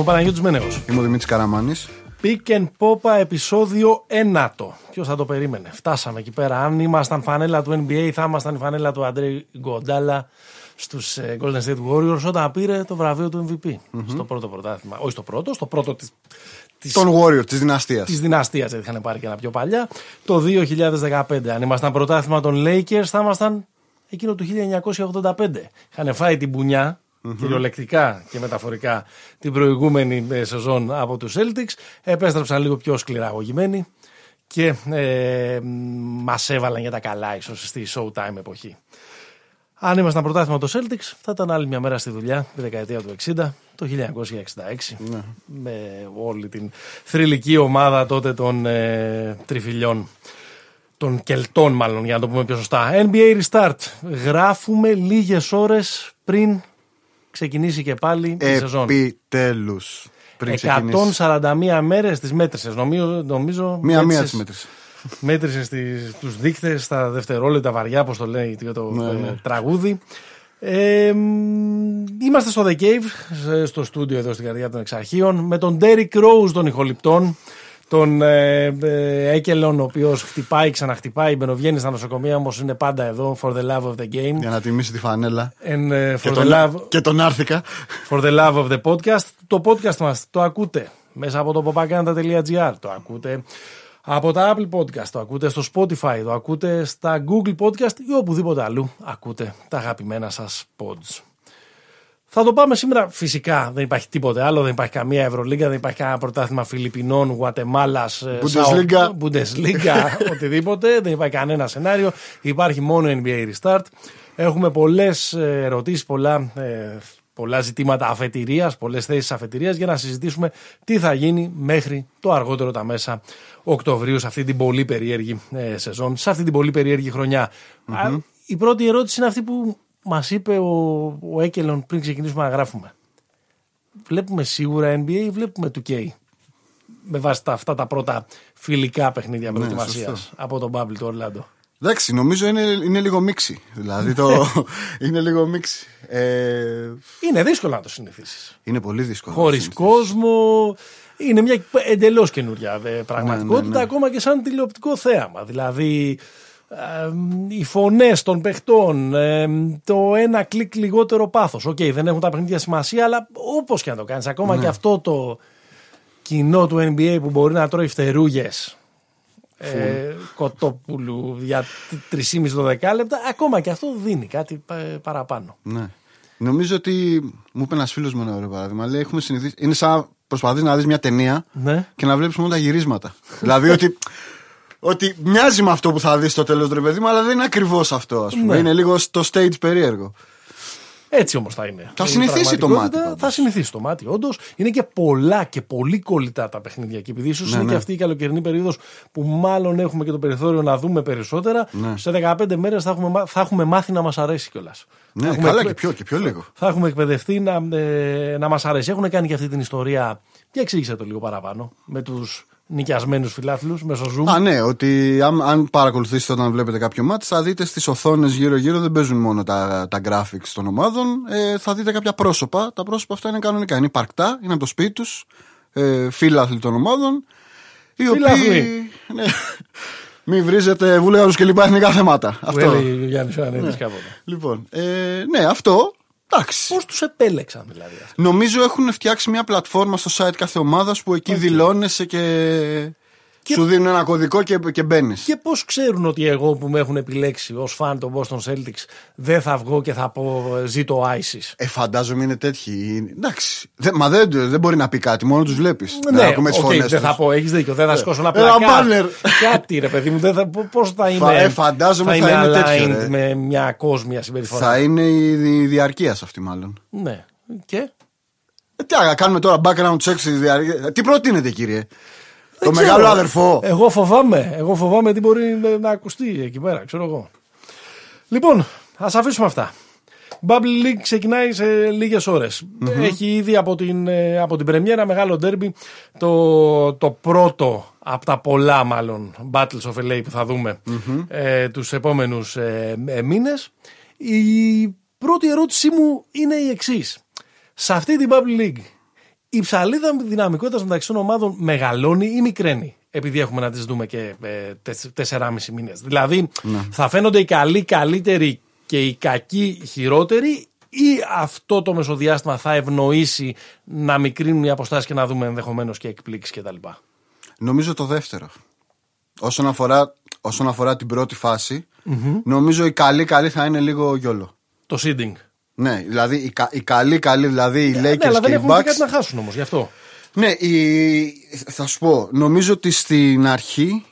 Είμαι ο Παναγιώτης Μένεγος. Είμαι ο Δημήτρης Καραμάνης. Pick and Popa επεισόδιο 1. Ποιος θα το περίμενε. Φτάσαμε εκεί πέρα. Αν ήμασταν φανέλα του NBA, θα ήμασταν η φανέλα του Αντρέι Γκοντάλα στους ε, Golden State Warriors όταν πήρε το βραβείο του MVP. Στο πρώτο πρωτάθλημα. Όχι στο πρώτο, στο πρώτο τη. Της, Τον Warrior της δυναστείας. Της δυναστείας, γιατί είχαν πάρει και ένα πιο παλιά. Το 2015. Αν ήμασταν πρωτάθλημα των Lakers, θα ήμασταν εκείνο του 1985. Είχαν φάει την πουνιά mm-hmm. κυριολεκτικά και μεταφορικά την προηγούμενη ε, σεζόν από τους Celtics. Επέστρεψαν λίγο πιο σκληραγωγημένοι και ε, μας έβαλαν για τα καλά ίσως στη Showtime εποχή. Αν ήμασταν πρωτάθλημα το Celtics, θα ήταν άλλη μια μέρα στη δουλειά, τη δεκαετία του 60, το 1966, ναι. με όλη την θρηλυκή ομάδα τότε των ε, τριφυλιών των Κελτών μάλλον για να το πούμε πιο σωστά. NBA Restart. Γράφουμε λίγες ώρες πριν ξεκινήσει και πάλι η σεζόν. Επιτέλους. 141 μέρες τις μέτρησες. Νομίζω, νομίζω Μία-μία τις μέτρησες. Μέτρησες τους δείκτες, στα δευτερόλεπτα βαριά, όπως το λέει το ναι, ναι. τραγούδι. Ε, είμαστε στο The Cave, στο στούντιο εδώ στην καρδιά των εξαρχείων, με τον Derrick Rose των ηχοληπτών τον ε, ε, Έκελον, ο οποίος χτυπάει, ξαναχτυπάει, μπαινοβγαίνει στα νοσοκομεία, όμως είναι πάντα εδώ for the love of the game. Για να τιμήσει τη φανέλα. And, uh, και, τον, love, και τον άρθηκα. For the love of the podcast. Το podcast μας το ακούτε μέσα από το popaganda.gr. Το ακούτε από τα Apple Podcast, το ακούτε στο Spotify, το ακούτε στα Google Podcast ή οπουδήποτε αλλού ακούτε τα αγαπημένα σας pods. Θα το πάμε σήμερα φυσικά. Δεν υπάρχει τίποτε άλλο. Δεν υπάρχει καμία Ευρωλίγκα, δεν υπάρχει κανένα πρωτάθλημα Φιλιππινών, Γουατεμάλας, Bundesliga, Bundesliga οτιδήποτε. Δεν υπάρχει κανένα σενάριο. Υπάρχει μόνο NBA Restart. Έχουμε πολλές ερωτήσεις, πολλά, ε, πολλά ζητήματα αφετηρίας, πολλές θέσεις αφετηρίας για να συζητήσουμε τι θα γίνει μέχρι το αργότερο τα μέσα Οκτωβρίου σε αυτή την πολύ περίεργη ε, σεζόν, σε αυτή την πολύ περίεργη χρονιά. Mm-hmm. Η πρώτη ερώτηση είναι αυτή που Μας είπε ο, ο Έκελον πριν ξεκινήσουμε να γράφουμε. Βλέπουμε σίγουρα NBA ή βλέπουμε 2K. Με βάση τα, αυτά τα πρώτα φιλικά παιχνίδια ναι, προετοιμασίας από τον Bubble του Ορλάντο. Εντάξει, νομίζω είναι, είναι λίγο μίξη. Δηλαδή το. είναι λίγο μίξη. Ε... Είναι δύσκολο να το συνηθίσεις. Είναι πολύ δύσκολο. Χωρίς κόσμο. Είναι μια εντελώς καινούρια ε, πραγματικότητα, ναι, ναι, ναι. ακόμα και σαν τηλεοπτικό θέαμα. Δηλαδή, οι φωνές των παιχτών, το ένα κλικ λιγότερο πάθος. Οκ, δεν έχουν τα παιχνίδια σημασία, αλλά όπως και να το κάνεις, ακόμα ναι. και αυτό το κοινό του NBA που μπορεί να τρώει φτερούγες ε, κοτόπουλου για 3,5 λεπτά, ακόμα και αυτό δίνει κάτι παραπάνω. Ναι. Νομίζω ότι μου είπε ένας φίλος μου ένα ωραίο παράδειγμα. Λέει, έχουμε συνηθίσει. Είναι σαν προσπαθείς να δεις μια ταινία ναι. και να βλέπεις μόνο τα γυρίσματα. δηλαδή ότι ότι μοιάζει με αυτό που θα δεις στο τέλος του παιδί μου, αλλά δεν είναι ακριβώς αυτό, ας πούμε. Ναι. Είναι λίγο στο stage περίεργο. Έτσι όμως θα είναι. Θα συνηθίσει το μάτι. Θα συνηθίσει το μάτι. Όντως είναι και πολλά και πολύ κολλητά τα παιχνίδια. Και επειδή ίσως ναι, είναι ναι. και αυτή η καλοκαιρινή περίοδος που μάλλον έχουμε και το περιθώριο να δούμε περισσότερα, ναι. σε 15 μέρες θα έχουμε, θα έχουμε μάθει να μας αρέσει κιόλας. Ναι, έχουμε καλά και πιο, και πιο λίγο. Θα έχουμε εκπαιδευτεί να, ε, να μας αρέσει. Έχουν κάνει και αυτή την ιστορία. Και εξήγησε το λίγο παραπάνω με τους νοικιασμένους φιλάθλους μέσω Zoom. Α, ναι, ότι αν, αν παρακολουθήσετε όταν βλέπετε κάποιο μάτι, θα δείτε στις οθόνες γύρω-γύρω δεν παίζουν μόνο τα, τα graphics των ομάδων. Ε, θα δείτε κάποια πρόσωπα. Τα πρόσωπα αυτά είναι κανονικά. Είναι υπαρκτά, είναι από το σπίτι τους, ε, φίλαθλοι των ομάδων. Οι οποίοι. Ναι, μην βρίζετε βουλγάρου και λοιπά εθνικά θέματα. Αυτό. Γιάννης ναι. Λοιπόν, ε, ναι, αυτό Πώς τους επέλεξαν δηλαδή. Νομίζω έχουν φτιάξει μια πλατφόρμα στο site κάθε ομάδας που εκεί okay. δηλώνεσαι και... και. Σου δίνουν ένα κωδικό και, και μπαίνεις. Και πώς ξέρουν ότι εγώ που με έχουν επιλέξει ως φαν των Boston Celtics δεν θα βγω και θα πω ζήτω ISIS. Ε, φαντάζομαι είναι τέτοιοι. Εντάξει. Δε, μα δεν, δεν μπορεί να πει κάτι, μόνο τους βλέπεις. Ναι, ακούμε okay, δεν θα πω, έχεις δίκιο. Δεν θα ε, σηκώσω ένα πλακά. Κάτι ρε παιδί μου. Πώς θα είμαι. Ε, φαντάζομαι θα, θα είναι τέτοιο. Με μια κόσμια συμπεριφορά. Θα είναι η, η διαρκεία αυτή μάλλον. Ναι. Και; Ε, τι να κάνουμε τώρα background check στη διαρκεία. Τι προτείνετε κύριε; Το μεγάλο αδερφό. Εγώ φοβάμαι. Εγώ φοβάμαι τι μπορεί να ακουστεί εκεί πέρα, ξέρω εγώ. Λοιπόν, ας αφήσουμε αυτά. Bubble League ξεκινάει σε λίγες Έχει ήδη από την, ε, από την πρεμιέρα μεγάλο ντέρμπι το, το πρώτο από τα πολλά μάλλον Battles of LA που θα δούμε mm-hmm. ε, τους επόμενους ε, ε, μήνες. Η πρώτη ερώτησή μου είναι η εξής. Σε αυτή την Bubble League η ψαλίδα δυναμικότητας μεταξύ των ομάδων μεγαλώνει ή μικραίνει. Επειδή έχουμε να τις δούμε και ε, τεσ- 4,5 μήνες. Δηλαδή, θα φαίνονται οι καλοί καλύτεροι και οι κακοί χειρότεροι, ή αυτό το μεσοδιάστημα θα ευνοήσει να μικρύνουν οι αποστάσεις και να δούμε ενδεχομένως και εκπλήξεις κτλ. Νομίζω το δεύτερο. Όσον αφορά, όσον αφορά την πρώτη φάση, νομίζω οι καλοί καλοί θα είναι λίγο γιόλο. Το seeding. Ναι, δηλαδή οι, κα, οι καλοί καλοί, δηλαδή οι Lakers ναι, αλλά και δεν οι έχουν και Bucks. κάτι να χάσουν όμως γι' αυτό. Ναι, η, θα σου πω, νομίζω ότι στην αρχή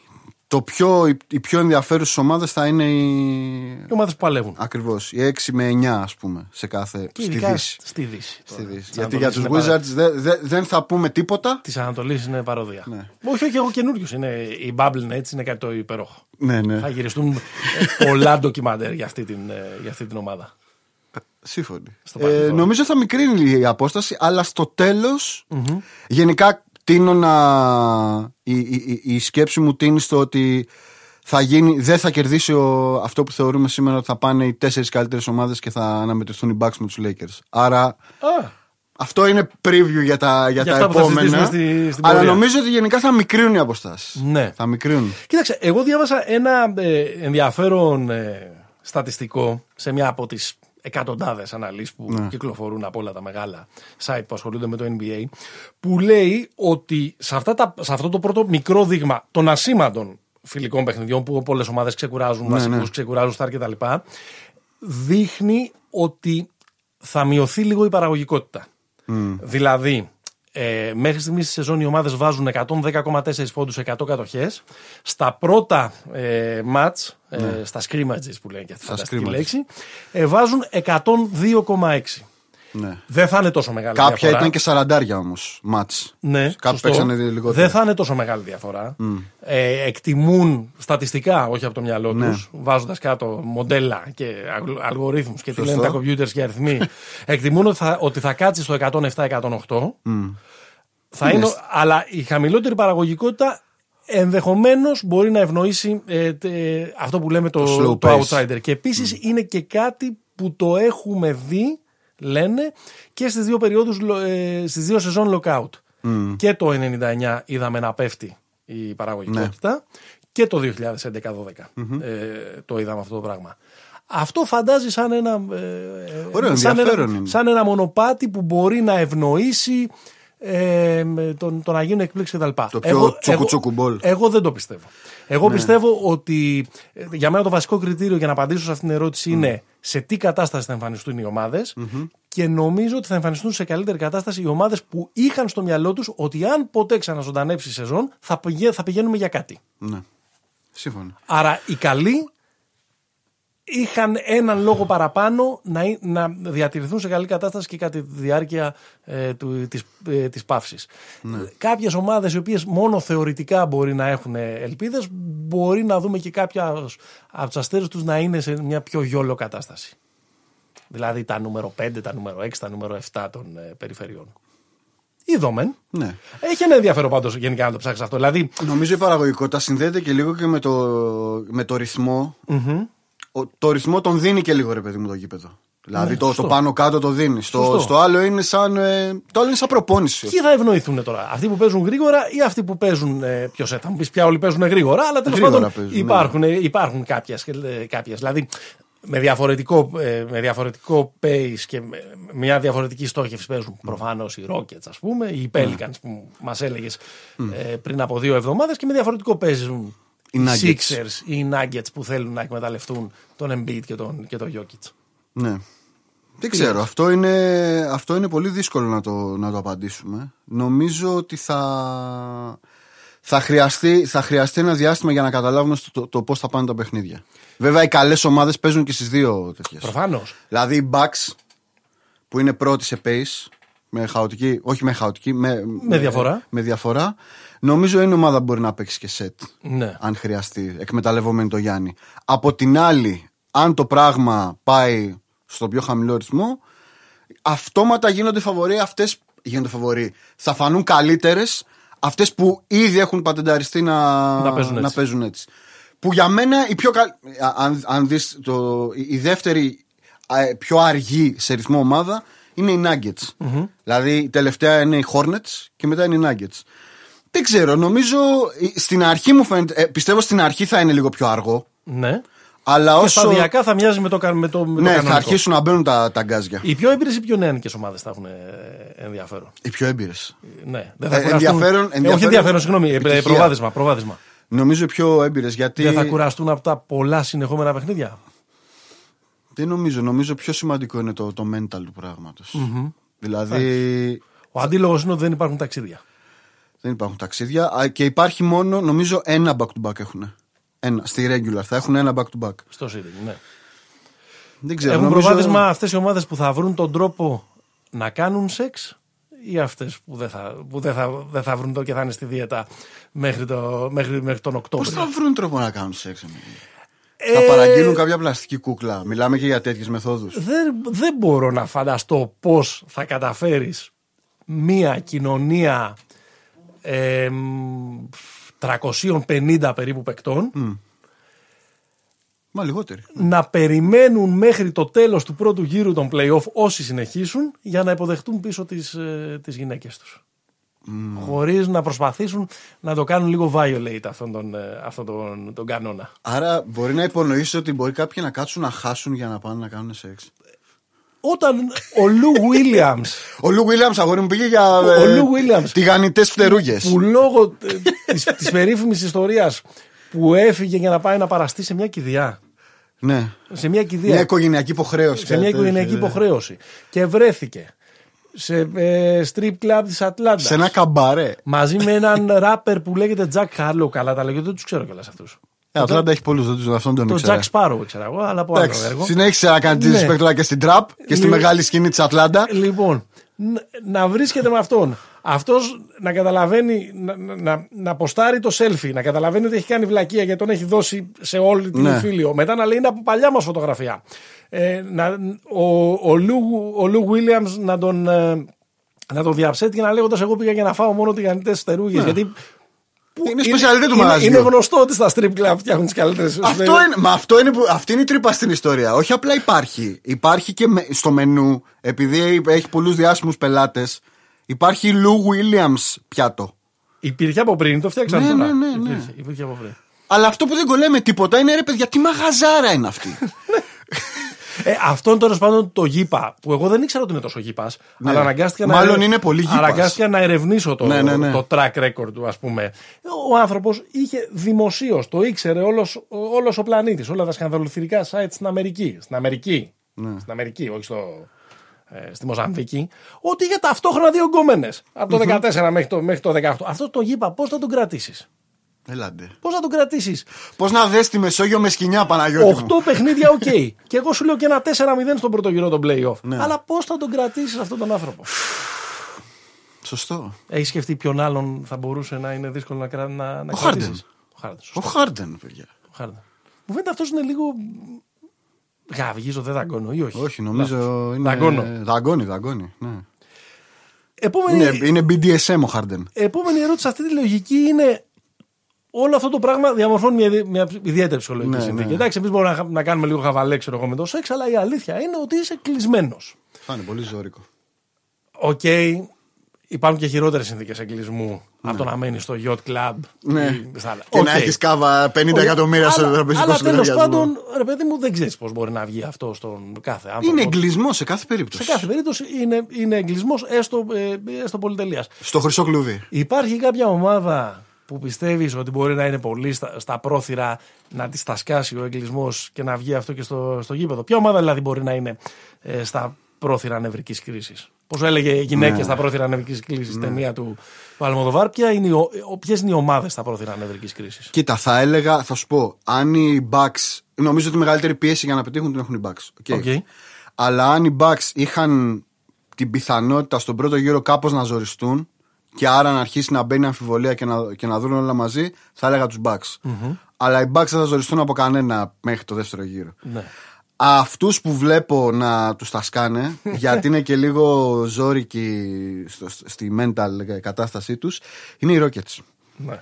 το πιο, οι, οι πιο ενδιαφέρουσες ομάδες θα είναι οι. Οι ομάδες που παλεύουν. Ακριβώς, οι 6 με 9, ας πούμε, σε κάθε. Και στη ειδικά Δύση. στη Δύση. Στη τώρα. Δύση. Της Γιατί για Ανατολής τους είναι Wizards δεν δε, δεν θα πούμε τίποτα. Της Ανατολής είναι παρόδια. Ναι. Όχι, όχι, εγώ καινούριο. Είναι η Bubble Nets είναι κάτι το υπέροχο. Ναι, ναι. Θα γυριστούν ε, πολλά ντοκιμαντέρ για αυτή την, ε, για αυτή την ομάδα. Σύμφωνοι. Στο Ε, παρελθόν. νομίζω θα μικρύνει η απόσταση, αλλά στο τελος γενικά τίνω να. Η, η, η- η σκέψη μου τίνει στο ότι θα γίνει, δεν θα κερδίσει ο, αυτό που θεωρούμε σήμερα ότι θα πάνε οι τέσσερις καλύτερες ομάδες και θα αναμετρηθούν οι Bucks με τους Lakers. Άρα Α, αυτό είναι preview για τα, για Για τα αυτά που θα επόμενα. συζητήσουμε στη- στην αλλά πορεία. νομίζω ότι γενικά θα μικρύνουν οι αποστάσεις. Ναι. Θα μικρύνουν. Κοίταξε, εγώ διάβασα ένα ε, ενδιαφέρον ε, στατιστικό σε μια από τις εκατοντάδες αναλύσεις που Ναι. κυκλοφορούν από όλα τα μεγάλα site που ασχολούνται με το NBA που λέει ότι σε, αυτά τα, σε αυτό το πρώτο μικρό δείγμα των ασήμαντων φιλικών παιχνιδιών που πολλές ομάδες ξεκουράζουν Ναι, βασικούς, ναι. ξεκουράζουν στάρ κτλ δείχνει ότι θα μειωθεί λίγο η παραγωγικότητα. Δηλαδή, ε, μέχρι στιγμής στη σεζόν οι ομάδες βάζουν 110,4 πόντους σε 100 κατοχές. Στα πρώτα ε, μάτς, ε, στα scrimmages που λένε και αυτή η Ναι. Στα φανταστική scrimmages. λέξη, ε, βάζουν 102,6. Ναι. Δεν θα είναι τόσο μεγάλη Κάποια διαφορά. ήταν και σαραντάρια όμως. Μάτς. Ναι, Κάποιοι σωστό. παίξανε λιγότερο. Δεν θα είναι τόσο μεγάλη διαφορά. Ε, εκτιμούν στατιστικά, όχι από το μυαλό Ναι. τους, βάζοντας κάτω μοντέλα και αλγο- αλγορίθμους και τι Σωστό. λένε τα computers και αριθμοί. εκτιμούν ότι θα, ότι θα κάτσει στο 107-108. Θα είναι, αλλά η χαμηλότερη παραγωγικότητα ενδεχομένως μπορεί να ευνοήσει ε, τε- αυτό που λέμε το, Το slow το pace. outsider. Και επίσης είναι και κάτι που το έχουμε δει, λένε, και στις δύο περιόδους, στις δύο σεζόν lockout. Και το 99 είδαμε να πέφτει η παραγωγικότητα Ναι. και το 2011-12 ε, το είδαμε αυτό το πράγμα. Αυτό φαντάζει σαν ένα, ε, Ωραίο, σαν, ενδιαφέρον ένα, είναι. σαν ένα μονοπάτι που μπορεί να ευνοήσει ε, με τον, το να γίνουν εκπλήξει κτλ. Το πιο τσουκουτσούκου μπολ. Εγώ δεν το πιστεύω. Εγώ πιστεύω ότι ε, για μένα το βασικό κριτήριο για να απαντήσω σε αυτήν την ερώτηση είναι σε τι κατάσταση θα εμφανιστούν οι ομαδε και νομίζω ότι θα εμφανιστούν σε καλύτερη κατάσταση οι ομάδες που είχαν στο μυαλό τους ότι αν ποτέ ξαναζωντανέψει η σεζόν θα, πηγα- θα πηγαίνουμε για κάτι. Ναι. Σύμφωνα. Άρα οι καλοί είχαν έναν λόγο παραπάνω να, εί- να διατηρηθούν σε καλή κατάσταση και κατά τη διάρκεια ε, του, της, ε, της παύσης. Κάποιες ομάδες οι οποίες μόνο θεωρητικά μπορεί να έχουν ελπίδες μπορεί να δούμε και κάποια από τους αστέρους τους να είναι σε μια πιο γιόλο κατάσταση. Δηλαδή τα νούμερο 5, τα νούμερο 6, τα νούμερο 7 των ε, περιφερειών. Είδομεν. Ναι. Έχει ένα ενδιαφέρον πάντως γενικά να το ψάξεις αυτό. Δηλαδή Νομίζω η παραγωγικότητα συνδέεται και λίγο και με το, με το ρυθμο Ο, το ρυθμό τον δίνει και λίγο ρε παιδί μου το γήπεδο. Δηλαδή το, το Ναι, σωστό. πάνω κάτω το δίνει. Στο, Σωστό. στο άλλο είναι σαν. Ε, το άλλο είναι σαν προπόνηση. Ποιοι θα ευνοηθούν τώρα, αυτοί που παίζουν γρήγορα ή αυτοί που παίζουν ε, πιο σε. Θα μου πεις πια όλοι παίζουν γρήγορα, αλλά τέλος Γρήγορα πάντων παίζουν, ναι. υπάρχουν, ε, υπάρχουν κάποιες, ε, κάποιες. Δηλαδή με διαφορετικό, ε, με διαφορετικό pace και με μια διαφορετική στόχευση παίζουν προφανώς οι Rockets, ας πούμε, οι Pelicans που μας έλεγες ε, πριν από δύο εβδομάδες και με διαφορετικό παίζουν Οι οι Nuggets. Sixers ή οι Nuggets που θέλουν να εκμεταλλευτούν τον Embiid και τον, και τον Jokic. Ναι. Δεν ξέρω. Αυτό είναι, αυτό είναι πολύ δύσκολο να το, να το απαντήσουμε. Νομίζω ότι θα, θα, χρειαστεί, θα χρειαστεί ένα διάστημα για να καταλάβουμε στο- το, το, πώς θα πάνε τα παιχνίδια. Βέβαια, οι καλές ομάδες παίζουν και στις δύο τέτοιες. Προφανώς. Δηλαδή, οι Bucks που είναι πρώτοι σε pace, με χαοτική, όχι με χαοτική, με, Με διαφορά. Με διαφορά. Νομίζω είναι ομάδα που μπορεί να παίξει και σετ. Ναι. Αν χρειαστεί, εκμεταλλευόμενη το Γιάννη. Από την άλλη, αν το πράγμα πάει στο πιο χαμηλό ρυθμό, αυτόματα γίνονται φαβοροί αυτέ. Γίνονται φαβοροί. Θα φανούν καλύτερες αυτές που ήδη έχουν πατενταριστεί να, Να παίζουν έτσι. παίζουν έτσι. Που για μένα η πιο καλ... αν, αν δεις το, η η δεύτερη α, ε, πιο αργή σε ρυθμό ομάδα είναι οι Nuggets. Δηλαδή η τελευταία είναι οι Hornets και μετά είναι οι Nuggets. Δεν ξέρω, νομίζω ε, στην αρχή μου φαίνεται. ε, πιστεύω στην αρχή θα είναι λίγο πιο αργό. Ναι. Αλλά Και όσο. σταδιακά θα μοιάζει με το, κα- με το, με το Ναι, θα κανονικό. αρχίσουν να μπαίνουν τα, τα γκάζια. Οι πιο έμπειρες ή πιο νεανικές ομάδες θα έχουν ε, ενδιαφέρον. Οι πιο έμπειρες. Ναι, δεν θα Ε, κουραστούν. ενδιαφέρον- Ε, όχι ενδιαφέρον- ενδιαφέρον, συγγνώμη. ε, επιτυχία. Προβάδισμα, προβάδισμα. Νομίζω οι πιο έμπειρες γιατί. Δεν θα κουραστούν από τα πολλά συνεχόμενα παιχνίδια. Δεν νομίζω. Νομίζω πιο σημαντικό είναι το, το mental του πραγματο Δηλαδή. Ο αντίλογος είναι ότι δεν υπάρχουν ταξίδια. Δεν υπάρχουν ταξίδια α, και υπάρχει μόνο, νομίζω, ένα back-to-back έχουν. Ένα. Στη regular θα έχουν ένα back-to-back. Στο Σίδη, ναι. Δεν ξέρω. Έχουν νομίζω... προβάδισμα αυτές οι ομάδες που θα βρουν τον τρόπο να κάνουν σεξ ή αυτές που, δεν θα, που δεν, θα, δεν θα βρουν το και θα είναι στη δίαιτα μέχρι, το, μέχρι, μέχρι τον Πώς Οκτώβριο; θα βρουν τρόπο να κάνουν σεξ, εμένα; Ε, Θα παραγγείλουν κάποια πλαστική κούκλα. Μιλάμε και για τέτοιες μεθόδους. δεν, δεν μπορώ να φανταστώ πώς θα καταφέρεις μία κοινωνία ε, μ, 350 περίπου παικτών Μα λιγότεροι. να περιμένουν μέχρι το τέλος του πρώτου γύρου των play-off όσοι συνεχίσουν για να υποδεχτούν πίσω τις, ε, τις γυναίκες τους. Χωρίς να προσπαθήσουν να το κάνουν λίγο violate αυτόν τον, ε, αυτόν τον, τον κανόνα. Άρα μπορεί να υπονοήσει ότι μπορεί κάποιοι να κάτσουν να χάσουν για να πάνε να κάνουν σεξ; Όταν ο Λου Williams Ο Λου Βίλιαμς, αγόρι μου, πήγε για. Ο Λου Williams. Τηγανιτές φτερούγες. που λόγω ε, της, της περίφημης ιστορίας που έφυγε για να πάει να παραστεί σε μια κηδεία. Ναι. Σε μια κηδεία. Μια οικογενειακή υποχρέωση. σε μια κάτι οικογενειακή τέτοιο, ναι. υποχρέωση. Και βρέθηκε σε ε, strip club της Ατλάντα. Σε ένα καμπαρέ. Μαζί με έναν ράπερ που λέγεται Jack Harlow. Καλά τα λέγεται, δεν τους ξέρω κιόλας αυτούς. Ε, Ατλάντα έχει πολλούς, δεν τους- αυτόν τον Το ήξερα. Jack Sparrow, ξέρω εγώ, αλλά από άλλο Εντάξει, έργο. συνέχισε να κάνει τη Ναι. σπέκτρα και στην τραπ και στη Λι- μεγάλη σκηνή της Ατλάντα. Λοιπόν, ν- να βρίσκεται με αυτόν. Αυτός να καταλαβαίνει, να, να, να, να ποστάρει το selfie, να καταλαβαίνει ότι έχει κάνει βλακεία γιατί τον έχει δώσει σε όλη την Ναι. υφήλιο. Μετά να λέει είναι από παλιά μας φωτογραφία. Ε, να, ο, ο, Λου, ο Λου Williams να τον, ε, να τον διαψέτει και να λέγοντας: Εγώ πήγα για να φάω μόνο τηγανιτές στερούγες. Γιατί που Ναι. Είναι σπεσιαλιτέ του είναι, μαγαζιού. είναι γνωστό ότι στα strip club φτιάχνουν τις καλύτερες. Αυτό είναι, μα αυτό είναι, που, αυτή είναι η τρύπα στην ιστορία. Όχι απλά υπάρχει. Υπάρχει και με- στο μενού, επειδή έχει πολλούς διάσημους πελάτες, υπάρχει Λου Williams πιάτο. Υπήρχε από πριν, το φτιάξαν Ναι, τώρα. ναι, ναι, ναι. Υπήρχε, υπήρχε από πριν. Αλλά αυτό που δεν κολλάει τίποτα είναι ρε παιδιά, τι μαγαζάρα είναι αυτή. Ε, αυτό είναι τέλος πάντων το γήπα, που εγώ δεν ήξερα ότι είναι τόσο γήπας. Αλλά αναγκάστηκα να, Μάλλον είναι πολύ γήπας. αναγκάστηκα να ερευνήσω το, Ναι, ναι, ναι. το track record του, ας πούμε. Ο άνθρωπος είχε δημοσίως, το ήξερε όλος, όλος ο πλανήτης, όλα τα σκανδαλοθυρικά site στην Αμερική. Στην Αμερική. Ναι. Στην Αμερική, όχι στο, ε, στη Μοζαμβίκη. Ότι είχε ταυτόχρονα δύο γκόμενες. Από το 14 μέχρι το, μέχρι το 18. Αυτό το γήπα, πώς θα τον κρατήσεις; Ελάτε. Πώς θα τον κρατήσεις; Πώς να δει τη Μεσόγειο με σκηνιά, Παναγιώτη. μου; Οχτώ παιχνίδια, οκ. και εγώ σου λέω και ένα 4-0 στον πρώτο γύρο των playoff. Ναι. Αλλά πώς θα τον κρατήσεις αυτόν τον άνθρωπο; Σωστό. Έχεις σκεφτεί ποιον άλλον θα μπορούσε να είναι δύσκολο να, κρα... να, να Ο κρατήσεις; Harden. Ο Χάρντεν. Ο Χάρντεν, παιδιά. Ο Harden. Μου φαίνεται αυτός είναι λίγο. Γαβγίζω, δεν δαγκώνω ή όχι; Όχι, νομίζω είναι. Δαγκώνω. Δαγκώνει, δαγκώνει. Ναι. Επόμενη, Είναι, είναι BDSM ο Χάρντεν. επόμενη ερώτηση σε αυτή τη λογική είναι. Όλο αυτό το πράγμα διαμορφώνει μια, ειδε- μια ιδιαίτερη ψυχολογική Ναι, συνθήκη. ναι. Εντάξει, εμείς μπορούμε να, να κάνουμε λίγο χαβαλέ, ξέρω εγώ, με το σεξ, αλλά η αλήθεια είναι ότι είσαι κλεισμένος. Θα είναι πολύ ζώρικο. Οκ, υπάρχουν και χειρότερες συνθήκες εγκλισμού από το να μένεις στο yacht club. Ναι. ή στα άλλα. Και να Οκ. έχεις κάβα 50 εκατομμύρια στο Αλλά- τραπεζικό Αλλά σου τέλος λογαριασμό. πάντων, ρε παιδί μου, δεν ξέρεις πώς μπορεί να βγει αυτό στον κάθε άνθρωπο. Είναι εγκλισμός σε κάθε περίπτωση. Σε κάθε περίπτωση είναι, είναι εγκλισμός έστω, ε, έστω πολυτελείας. Στο χρυσό κλουβί. Υπάρχει κάποια ομάδα που πιστεύεις ότι μπορεί να είναι πολύ στα, στα πρόθυρα να τη τα σκάσει ο εγκλισμός και να βγει αυτό και στο, στο γήπεδο; Ποια ομάδα δηλαδή μπορεί να είναι ε, στα πρόθυρα νευρικής κρίσης; Πώς έλεγε γυναίκε Ναι. στα πρόθυρα νευρικής κρίσης στην ταινία του, του Αλμοδοβάρ, ποιε είναι, οι ο- ποιες είναι οι ομάδες στα πρόθυρα νευρικής κρίσης; Κοίτα, θα έλεγα, θα σου πω, αν οι Bucks. Νομίζω ότι η μεγαλύτερη πίεση για να πετύχουν την έχουν οι Bucks. OK. OK. Αλλά αν οι Bucks είχαν την πιθανότητα στον πρώτο γύρο κάπως να ζοριστούν και άρα να αρχίσει να μπαίνει αμφιβολία και να, και να δουν όλα μαζί, θα έλεγα τους Bucks. Αλλά οι Bucks δεν θα ζοριστούν από κανένα μέχρι το δεύτερο γύρο. Ναι. Αυτούς που βλέπω να τους τα σκάνε, γιατί είναι και λίγο ζόρικοι στο, στη mental κατάστασή τους, είναι οι Rockets. ναι.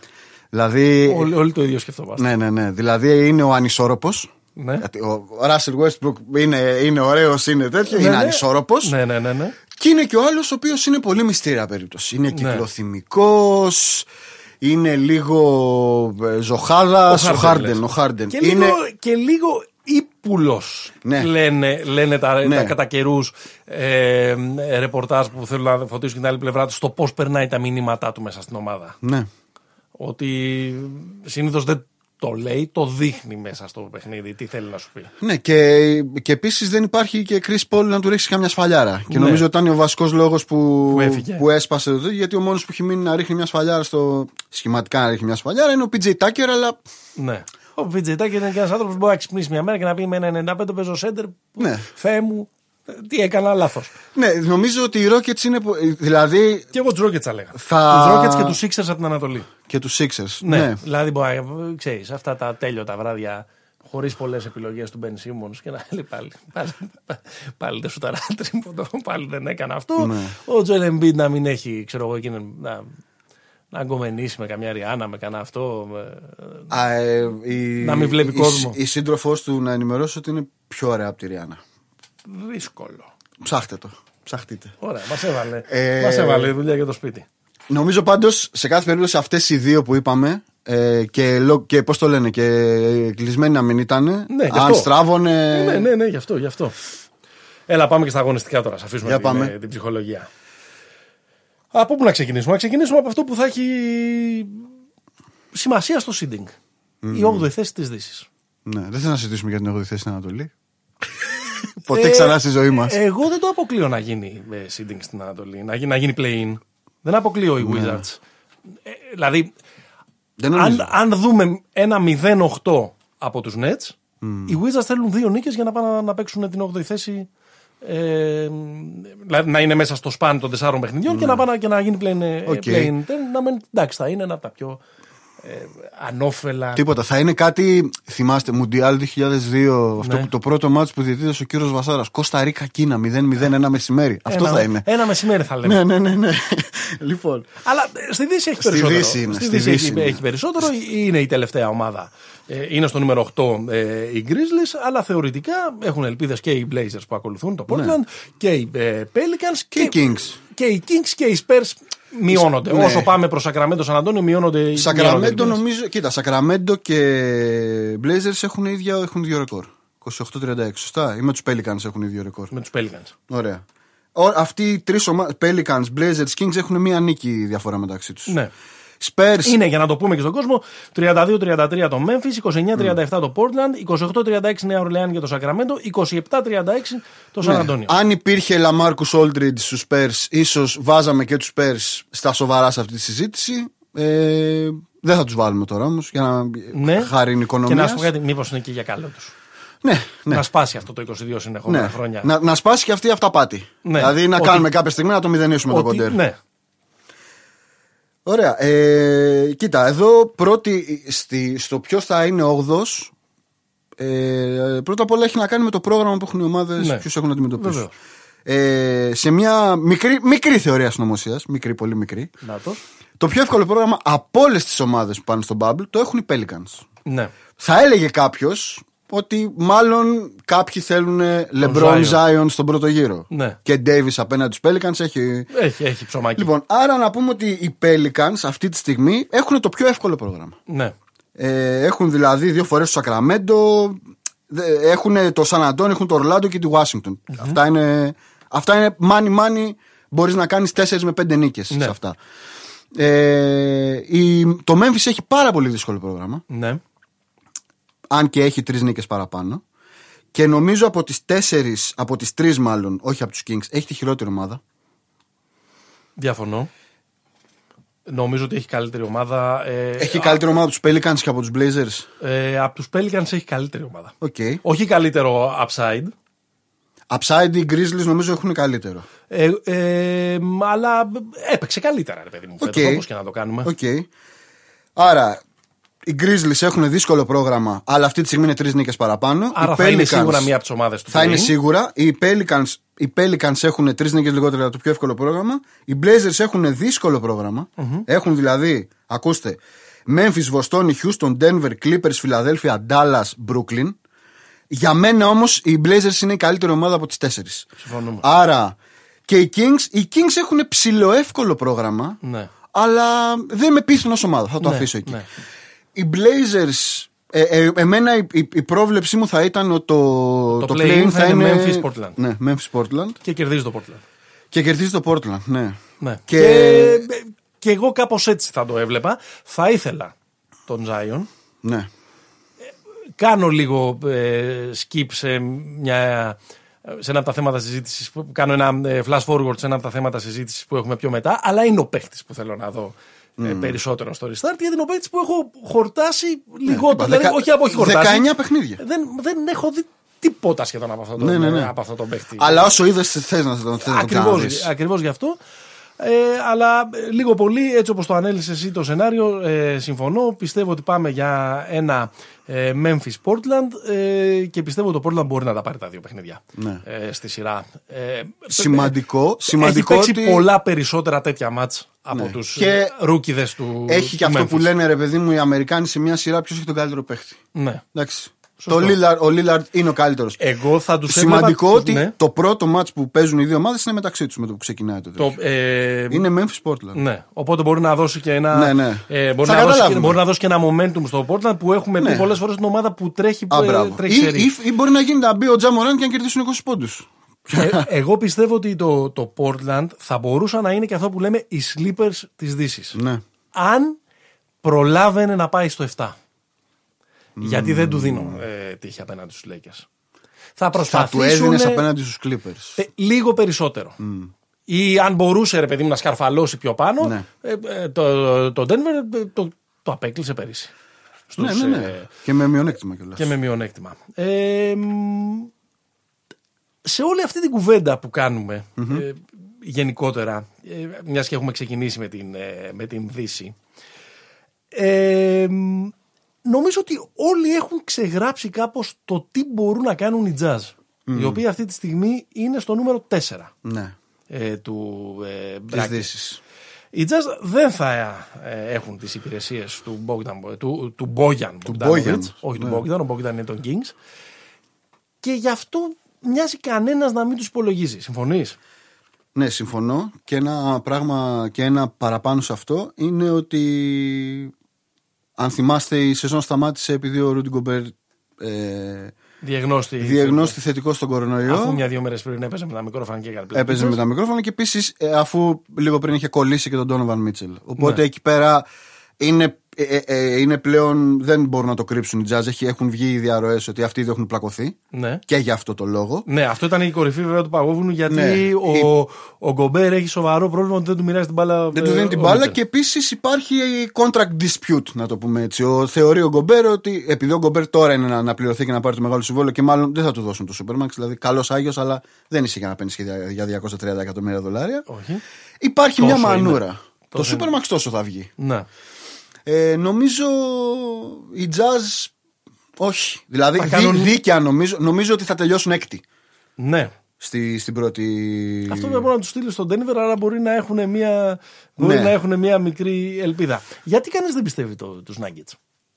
Δηλαδή, Όλοι, όλοι το ίδιο σκεφτόμαστε. ναι, ναι, ναι. Δηλαδή είναι ο ανισόρροπος. Ναι. Γιατί ο Ράσελ Westbrook είναι, είναι ωραίος, είναι τέτοιο, Ναι, είναι ναι. ανισόρροπος. Ναι, ναι, ναι, ναι. Και είναι και ο άλλος ο οποίος είναι πολύ μυστήρια περίπτωση. Είναι κυκλοθυμικός, είναι λίγο ε, ζωχάδα. Ο Χάρντεν. Ο Χάρντεν. Και, είναι... λίγο, και λίγο ύπουλος. Ναι. Λένε, λένε τα, Ναι. τα κατά καιρούς ε, ρεπορτάζ που θέλουν να φωτίσουν και την άλλη πλευρά τους στο πώς περνάει τα μηνύματά του μέσα στην ομάδα. Ναι. Ότι συνήθως δεν το λέει, το δείχνει μέσα στο παιχνίδι. Τι θέλει να σου πει. Ναι, και, και επίσης δεν υπάρχει και Chris Paul να του ρίξει καμιά σφαλιάρα. Και Ναι. νομίζω ότι ήταν ο βασικός λόγος που, Που έφυγε. που έσπασε το τέτοιο, γιατί ο μόνος που έχει μείνει να ρίχνει μια σφαλιάρα στο. σχηματικά να ρίχνει μια σφαλιάρα είναι ο PJ Tucker, αλλά. Ναι. Ο Πιτζετάκη είναι και ένας άνθρωπος που μπορεί να ξυπνήσει μια μέρα και να πει με ένα 95 παίζω σέντερ. που, Ναι. Θεέ μου, ε, τι έκανα λάθος. Ναι, νομίζω ότι οι Rockets είναι. πο- Δηλαδή. Και εγώ τους Ρόκετ θα λέγα. Θα- Τους Ρόκετ και τους Sixers από την Ανατολή. και τους Sixers. Ναι. Ναι. Δηλαδή, μπορεί, ξέρεις, αυτά τα τέλειωτα βράδια χωρίς πολλές επιλογές του Μπεν Σίμον και να λέει πάλι. Πάλι, πάλι δεν σου τα τρίποντο, πάλι δεν έκανα αυτό. Ναι. Ο Τζοέλ Εμπίτ να μην έχει, ξέρω εγώ, εκείνον, να, να αγκομενήσει με καμιά Ριάννα, με κανένα αυτό. με- Α, ε, η, Να μην βλέπει η- κόσμο. Η, σύντροφός του να ενημερώσει ότι είναι πιο ωραία από τη Ριάννα. Δύσκολο. Ψάχτε το. Ψαχτείτε. Ωραία, μας έβαλε. Ε, Μας έβαλε η δουλειά για το σπίτι. Νομίζω πάντως σε κάθε περίπτωση αυτές οι δύο που είπαμε ε, και, λο- και πώς το λένε, και κλεισμένοι να μην ήταν. Ναι, γι' αν αυτό. στράβωνε. Ναι, ναι, ναι, γι' αυτό, γι' αυτό. Έλα, πάμε και στα αγωνιστικά τώρα. Σα αφήσουμε Για την, πάμε. ε, την ψυχολογία. Από πού να ξεκινήσουμε, Να ξεκινήσουμε από αυτό που θα έχει σημασία στο seeding. Η 8η θέση της Δύσης. Ναι, δεν θέλω να συζητήσουμε για την 8η θέση στην Ανατολή. Ποτέ ξανά στη ζωή μας. Εγώ δεν το αποκλείω να γίνει ε, seeding στην Ανατολή, να, γίνει- να γίνει play-in. Δεν αποκλείω οι Wizards. Ε, δηλαδή, δεν νομίζω. αν, αν δούμε ένα 0-8 από τους Nets, οι Wizards θέλουν δύο νίκες για να πάνε να, να παίξουν την 8η θέση. Ε, δηλαδή να είναι μέσα στο span των τεσσάρων παιχνιδιών και, να πάνε, και να γίνει πλέον Ναι. OK. play-in. Να μεν- εντάξει, θα είναι ένα από τα πιο ε, ανώφελα. Τίποτα. Θα είναι κάτι. Θυμάστε, Μουντιάλ 2002, αυτό Ναι. που το πρώτο ματς που διαιτήτησε ο κύριος Βασάρας. Κόστα Ρίκα Κίνα 0-0 ένα μεσημέρι. Αυτό ένα, θα είναι. Ένα μεσημέρι θα λέμε. Ναι, ναι, ναι. ναι. λοιπόν. Αλλά ε, στη Δύση έχει Στη περισσότερο. Δύση είναι, Στη στη Δύση Δύση έχει, είναι. έχει περισσότερο. Είναι η τελευταία ομάδα. Ε, Είναι στο νούμερο 8 ε, οι Grizzlies, αλλά θεωρητικά έχουν ελπίδες και οι Blazers που ακολουθούν το Portland και οι ε, Pelicans Και οι Kings. Και οι Kings και οι Spurs μειώνονται. Ναι. Όσο πάμε προς Σακραμέντο Σαν Αντώνιο, μειώνονται οι μειώνονται οι Σακραμέντο ελπίδες. νομίζω. Κοίτα, Σακραμέντο και Blazers έχουν ίδια, έχουν δύο ρεκόρ. 28-36, σωστά; Ή με τους Pelicans έχουν ίδιο ρεκόρ; Με τους Pelicans. Ωραία. Ο- Αυτοί οι τρεις ομάδε, Pelicans, Blazers, Kings έχουν μία νίκη διαφορά μεταξύ τους. Ναι. Spurs. Είναι για να το πούμε και στον κόσμο 32-33 το Memphis, 29-37 το Portland, 28-36 Νέα Ορλεάνη για το Σακραμέντο, 27-36 το Σαν Ναι. Αντώνιο. Αν υπήρχε Λαμάρκου Όλτριντ στους Spurs, ίσως βάζαμε και τους Spurs στα σοβαρά σε αυτή τη συζήτηση. Ε, δεν θα τους βάλουμε τώρα όμως για να Ναι. χάρη Και οικονομίας. να σου πω κάτι, μήπως είναι και για καλό τους. Ναι, ναι. Να σπάσει αυτό το 22 συνεχόμενα ναι. χρόνια. Να, να σπάσει και αυτή η αυταπάτη. Ναι. Δηλαδή να Ότι- κάνουμε κάποια στιγμή να το μηδενίσουμε το Ότι, κοντέρ. ναι, Ωραία. Ε, κοίτα, εδώ πρώτη, στη, στο ποιος θα είναι 8 ε, πρώτα απ' όλα έχει να κάνει με το πρόγραμμα που έχουν οι ομάδες, Ναι. ποιους έχουν να αντιμετωπίσουν. Βεβαίως. Ε, σε μια μικρή, μικρή θεωρία συνωμοσίας, μικρή, πολύ μικρή, να το. το πιο εύκολο πρόγραμμα από όλες τις ομάδες που πάνε στο Bubble το έχουν οι Pelicans. Ναι. Θα έλεγε κάποιος ότι μάλλον κάποιοι θέλουν LeBron Zion. Zion στον πρώτο γύρο. Ναι. Και Davis απέναντι στους Pelicans έχει. Έχει, έχει ψωμάκι. Λοιπόν, άρα να πούμε ότι οι Pelicans αυτή τη στιγμή έχουν το πιο εύκολο πρόγραμμα. Ναι. Ε, έχουν δηλαδή δύο φορές το Σακραμέντο, δε- έχουν το Σαν Αντώνιο, έχουν το Ορλάντο και τη Ουάσιγκτον. Αυτά είναι, αυτά είναι money money. Μπορείς να κάνεις 4 με 5 νίκες Ναι. σε αυτά. Ε, η, το Memphis έχει πάρα πολύ δύσκολο πρόγραμμα. ναι. Αν και έχει τρεις νίκες παραπάνω. Και νομίζω από τις τέσσερις, από τις τρεις μάλλον, όχι από τους Kings, έχει τη χειρότερη ομάδα. Διαφωνώ. Νομίζω ότι έχει καλύτερη ομάδα. Ε, Έχει καλύτερη ομάδα από τους Pelicans και από τους Blazers. ε, από τους Pelicans έχει καλύτερη ομάδα. Οκ. Όχι καλύτερο upside. Upside οι Grizzlies νομίζω έχουν καλύτερο. Ε, ε, αλλά έπαιξε καλύτερα, ρε παιδί μου. Οκ. Φέτος, όπως και να το κάνουμε. Οκ. Άρα οι Grizzlies έχουν δύσκολο πρόγραμμα, αλλά αυτή τη στιγμή είναι τρεις νίκες παραπάνω. Άρα οι θα είναι Pelicans σίγουρα μία από τις ομάδες του. Θα είναι play-in. σίγουρα. Οι Pelicans, οι Pelicans έχουν τρεις νίκες λιγότερα από το πιο εύκολο πρόγραμμα. Οι Blazers έχουν δύσκολο πρόγραμμα. Έχουν δηλαδή, ακούστε, Memphis, Βοστόνη, Houston, Denver, Clippers, Philadelphia, Dallas, Brooklyn. Για μένα όμως οι Blazers είναι η καλύτερη ομάδα από τις τέσσερις. Συμφωνούμε. Άρα Και οι Kings, οι Kings έχουν ψηλοεύκολο πρόγραμμα, Ναι. αλλά δεν με πείθουν ω ομάδα. Θα το Ναι, αφήσω εκεί. ναι. Οι Blazers, ε, ε, εμένα η, η, η πρόβλεψή μου θα ήταν ότι το, Το το play-in play-in θα είναι Memphis-Portland. Ναι, Memphis Portland. Και κερδίζει το Portland. Και κερδίζει το Portland, ναι. Ναι. Και- Και... και εγώ κάπως έτσι θα το έβλεπα. Θα ήθελα τον Zion. ναι. Κάνω λίγο ε, skip σε, μια, σε ένα από τα θέματα συζήτησης. Κάνω ένα ε, flash forward σε ένα από τα θέματα συζήτησης που έχουμε πιο μετά. Αλλά είναι ο παίχτης που θέλω να δω ε, περισσότερο στο restart. Γιατί είναι ο παίχτη που έχω χορτάσει λιγότερο. είπα, δηλαδή, δεκα- όχι από όχι χορτάσει. 19 παιχνίδια. Δεν, δεν έχω δει τίποτα σχεδόν από αυτόν τον, Ναι, ναι, ναι. από αυτόν τον παίχτη. Αλλά όσο είδες, θες να τον θες να τον Ακριβώς, ξαναδείς. ακριβώς γι' αυτό. Ε, αλλά ε, λίγο πολύ έτσι όπως το ανέλησες εσύ το σενάριο ε, συμφωνώ πιστεύω ότι πάμε για ένα ε, Memphis Portland ε, και πιστεύω ότι το Portland μπορεί να τα πάρει τα δύο παιχνίδια Ναι. ε, στη σειρά ε, Σημαντικό, σημαντικό έχει παίξει ότι πολλά περισσότερα τέτοια μάτς από Ναι. τους Και και... ρούκιδες του έχει και του αυτό Memphis. που λένε ρε παιδί μου οι Αμερικάνοι σε μια σειρά ποιος έχει τον καλύτερο παίχτη. ναι. Εντάξει. Σωστό. Το Lillard, ο Λίλαρντ είναι ο καλύτερος. εγώ θα τους Σημαντικό έβλεπα- ότι ναι, το πρώτο μάτς που παίζουν οι δύο ομάδες είναι μεταξύ τους με το που ξεκινάει το τέτοιο. το, ε, Είναι Memphis Portland. Ναι, οπότε μπορεί να δώσει και ένα. Ναι, ναι. Ε, μπορεί, Θα να δώσει, και- καταλάβουμε. μπορεί να δώσει και ένα momentum στο Portland που έχουμε Ναι. πει πολλές φορές την ομάδα που τρέχει, Α, ε, μπράβο. τρέχει Ή, σερί. ή, ή μπορεί να γίνει να μπει ο Τζαμοράν και να κερδίσουν 20 πόντους. Ε, εγώ πιστεύω ότι το, το Portland θα μπορούσε να είναι και αυτό που λέμε οι sleepers της Δύσης. Ναι. Αν προλάβαινε να πάει στο 7. Γιατί δεν του δίνω ε, τύχη απέναντι στους Lakers. Θα Θα του προσπαθήσουν έδινες απέναντι στους Clippers. ε, λίγο περισσότερο. Ή αν μπορούσε ρε παιδί μου να σκαρφαλώσει πιο πάνω, Ναι. ε, ε, το, το Denver ε, το, το απέκλεισε πέρυσι. Ναι, Στους, ναι, ναι. ε, Και με μειονέκτημα κιόλας. και με μειονέκτημα. Ε, μ, σε όλη αυτή την κουβέντα που κάνουμε ε, γενικότερα, ε, μιας και έχουμε ξεκινήσει με την, ε, με την Δύση, ε, μ, νομίζω ότι όλοι έχουν ξεγράψει κάπως το τι μπορούν να κάνουν οι jazz, οι οποίοι αυτή τη στιγμή είναι στο νούμερο 4 Ναι. ε, του ε, Της bracket. Δύσης. Οι Jazz δεν θα ε, έχουν τις υπηρεσίες του, Bogdan, του, του Bojan Bogdanovic, Bojan, όχι ναι. του Bogdan, ο Bogdan είναι τον Kings και γι' αυτό μοιάζει κανένας να μην τους υπολογίζει. Συμφωνείς; Ναι, συμφωνώ. Και ένα πράγμα και ένα παραπάνω σε αυτό είναι ότι αν θυμάστε η σεζόν σταμάτησε επειδή ο Ρούντι Γκομπέρ ε, Διαγνώστη. διαγνώστη θετικό στον κορονοϊό. Αφού μια-δύο μέρες πριν έπαιζε με τα μικρόφωνα και έκανε Έπαιζε πλέον με τα μικρόφωνα και επίσης αφού λίγο πριν είχε κολλήσει και τον Donovan Μίτσελ. Οπότε Ναι. εκεί πέρα είναι, ε, ε, ε, είναι πλέον. Δεν μπορούν να το κρύψουν οι Jazz. Έχει- Έχουν βγει οι διαρροές ότι αυτοί δεν έχουν πλακωθεί. Ναι. Και για αυτό το λόγο. Ναι, αυτό ήταν η κορυφή βέβαια του Παγόβουνου γιατί Ναι. ο, ο Γκομπέρ έχει σοβαρό πρόβλημα ότι δεν του μοιράζει την μπάλα. Δεν του ε, δίνει την ο μπάλα Μίτσελ. και επίσης υπάρχει contract dispute, να το πούμε έτσι. Ο, θεωρεί ο Γκομπέρ ότι επειδή ο Γκομπέρ τώρα είναι να, να πληρωθεί και να πάρει το μεγάλο συμβόλαιο και μάλλον δεν θα του δώσουν το Supermax, δηλαδή καλός Άγιος, αλλά δεν είσαι για να παίρνεις για, για 230 εκατομμύρια δολάρια. Όχι. Υπάρχει Τόσο μια είναι. μανούρα. Τόσο το Supermax τόσο θα βγει. Ναι. Ε, νομίζω οι Jazz. Όχι. Δηλαδή Θα δί- κάνουν- δίκαια νομίζω, νομίζω ότι θα τελειώσουν έκτη Ναι. στη, στην πρώτη. Αυτό δεν μπορεί να τους στείλει στον Denver, άρα μπορεί να έχουν μια, μπορεί Ναι. να έχουν μια μικρή ελπίδα. Γιατί κανείς δεν πιστεύει το, τους Nuggets;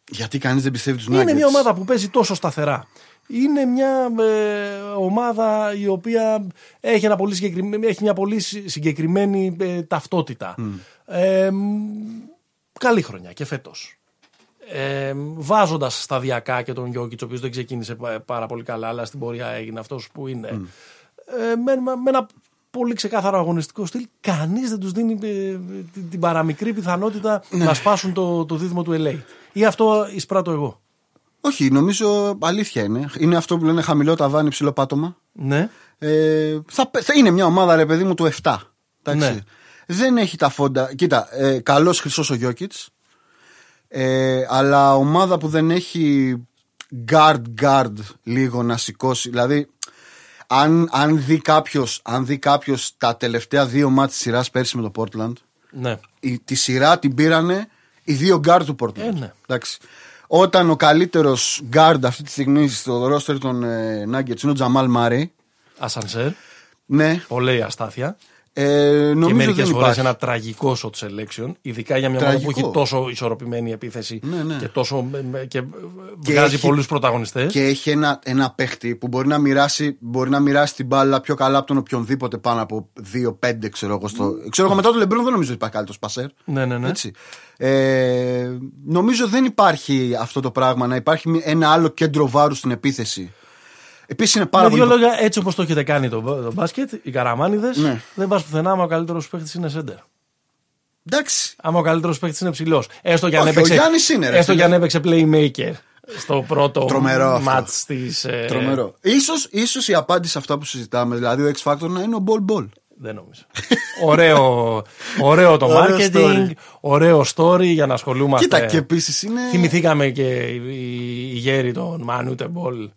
Γιατί κανείς δεν πιστεύει τους Είναι μια ομάδα που παίζει τόσο σταθερά. Είναι μια ε, ομάδα η οποία έχει, ένα πολύ συγκεκριμένο- έχει μια πολύ συ- συγκεκριμένη ε, ταυτότητα. Ε, μ, καλή χρονιά και φέτος. Ε, Βάζοντας σταδιακά και τον Γιώκητς, ο οποίος δεν ξεκίνησε πα- πάρα πολύ καλά, αλλά στην πορεία έγινε αυτός που είναι. Ε, με, με ένα πολύ ξεκάθαρο αγωνιστικό στυλ, κανείς δεν τους δίνει ε, την, την παραμικρή πιθανότητα να σπάσουν το, το δίδυμο του LA. Ή αυτό εισπράττω εγώ. Όχι, νομίζω αλήθεια είναι. Είναι αυτό που λένε χαμηλό ταβάνι, ψηλό πάτωμα. Ναι. Ε, θα, θα είναι μια ομάδα, ρε παιδί μου, του 7. Εντάξει. Ναι. Δεν έχει τα φόντα. Κοίτα, ε, καλός χρυσός ο Γιώκητς. Ε, αλλά ομάδα που δεν έχει guard guard λίγο να σηκώσει. Δηλαδή, αν, αν δει κάποιος αν δει κάποιος τα τελευταία δύο μάτια της σειράς πέρσι με το Portland, Ναι. η, τη σειρά την πήρανε οι δύο guard του Portland. Ε, ναι. Εντάξει. Όταν ο καλύτερος guard αυτή τη στιγμή στο roster των ε, Nuggets είναι ο Τζαμάλ Μάρι. Ασανσέρ. Ναι, Πολύ αστάθεια. Ε, Και νομίζω μερικές δεν φορές υπάρχει. ένα τραγικό shot selection, ειδικά για μια ομάδα που Τραγικό. έχει τόσο ισορροπημένη επίθεση Ναι, ναι. και, τόσο, με- και, Και βγάζει έχει- πολλούς πρωταγωνιστές. Και έχει ένα, ένα παίχτη που μπορεί να, μοιράσει, μπορεί να μοιράσει την μπάλα πιο καλά από τον οποιονδήποτε πάνω από 2-5, ξέρω εγώ. Στο... Ξέρω εγώ μετά το Λεμπρόν δεν νομίζω ότι υπάρχει καλύτερος πασέρ. Ναι, ναι, ναι. Έτσι. Ε, νομίζω δεν υπάρχει αυτό το πράγμα να υπάρχει μη- ένα άλλο κέντρο βάρους στην επίθεση. Επίσης είναι πάρα Με πολύ. δύο λόγια, έτσι όπως το έχετε κάνει το, το μπάσκετ, οι καραμάνιδες, Ναι. δεν πας πουθενά άμα ο καλύτερος παίκτης είναι σέντερ. Εντάξει. Άμα ο καλύτερος παίκτης είναι ψηλός. Έστω και αν Όχι, έπαιξε. ο Γιάννης είναι, ρε έστω και φίλε. αν έπαιξε playmaker στο πρώτο Τρομερό αυτό. match της. Ε, Τρομερό. Ίσως, ίσως η απάντηση σε αυτά που συζητάμε, δηλαδή ο X Factor να είναι ο Ball Ball. Δεν νομίζω. ωραίο, ωραίο το Ωραίο marketing, story. ωραίο story για να ασχολούμαστε. Κοίτα, και επίσης είναι. Θυμηθήκαμε και οι, οι γέροι τον Μανούτε Μπολ,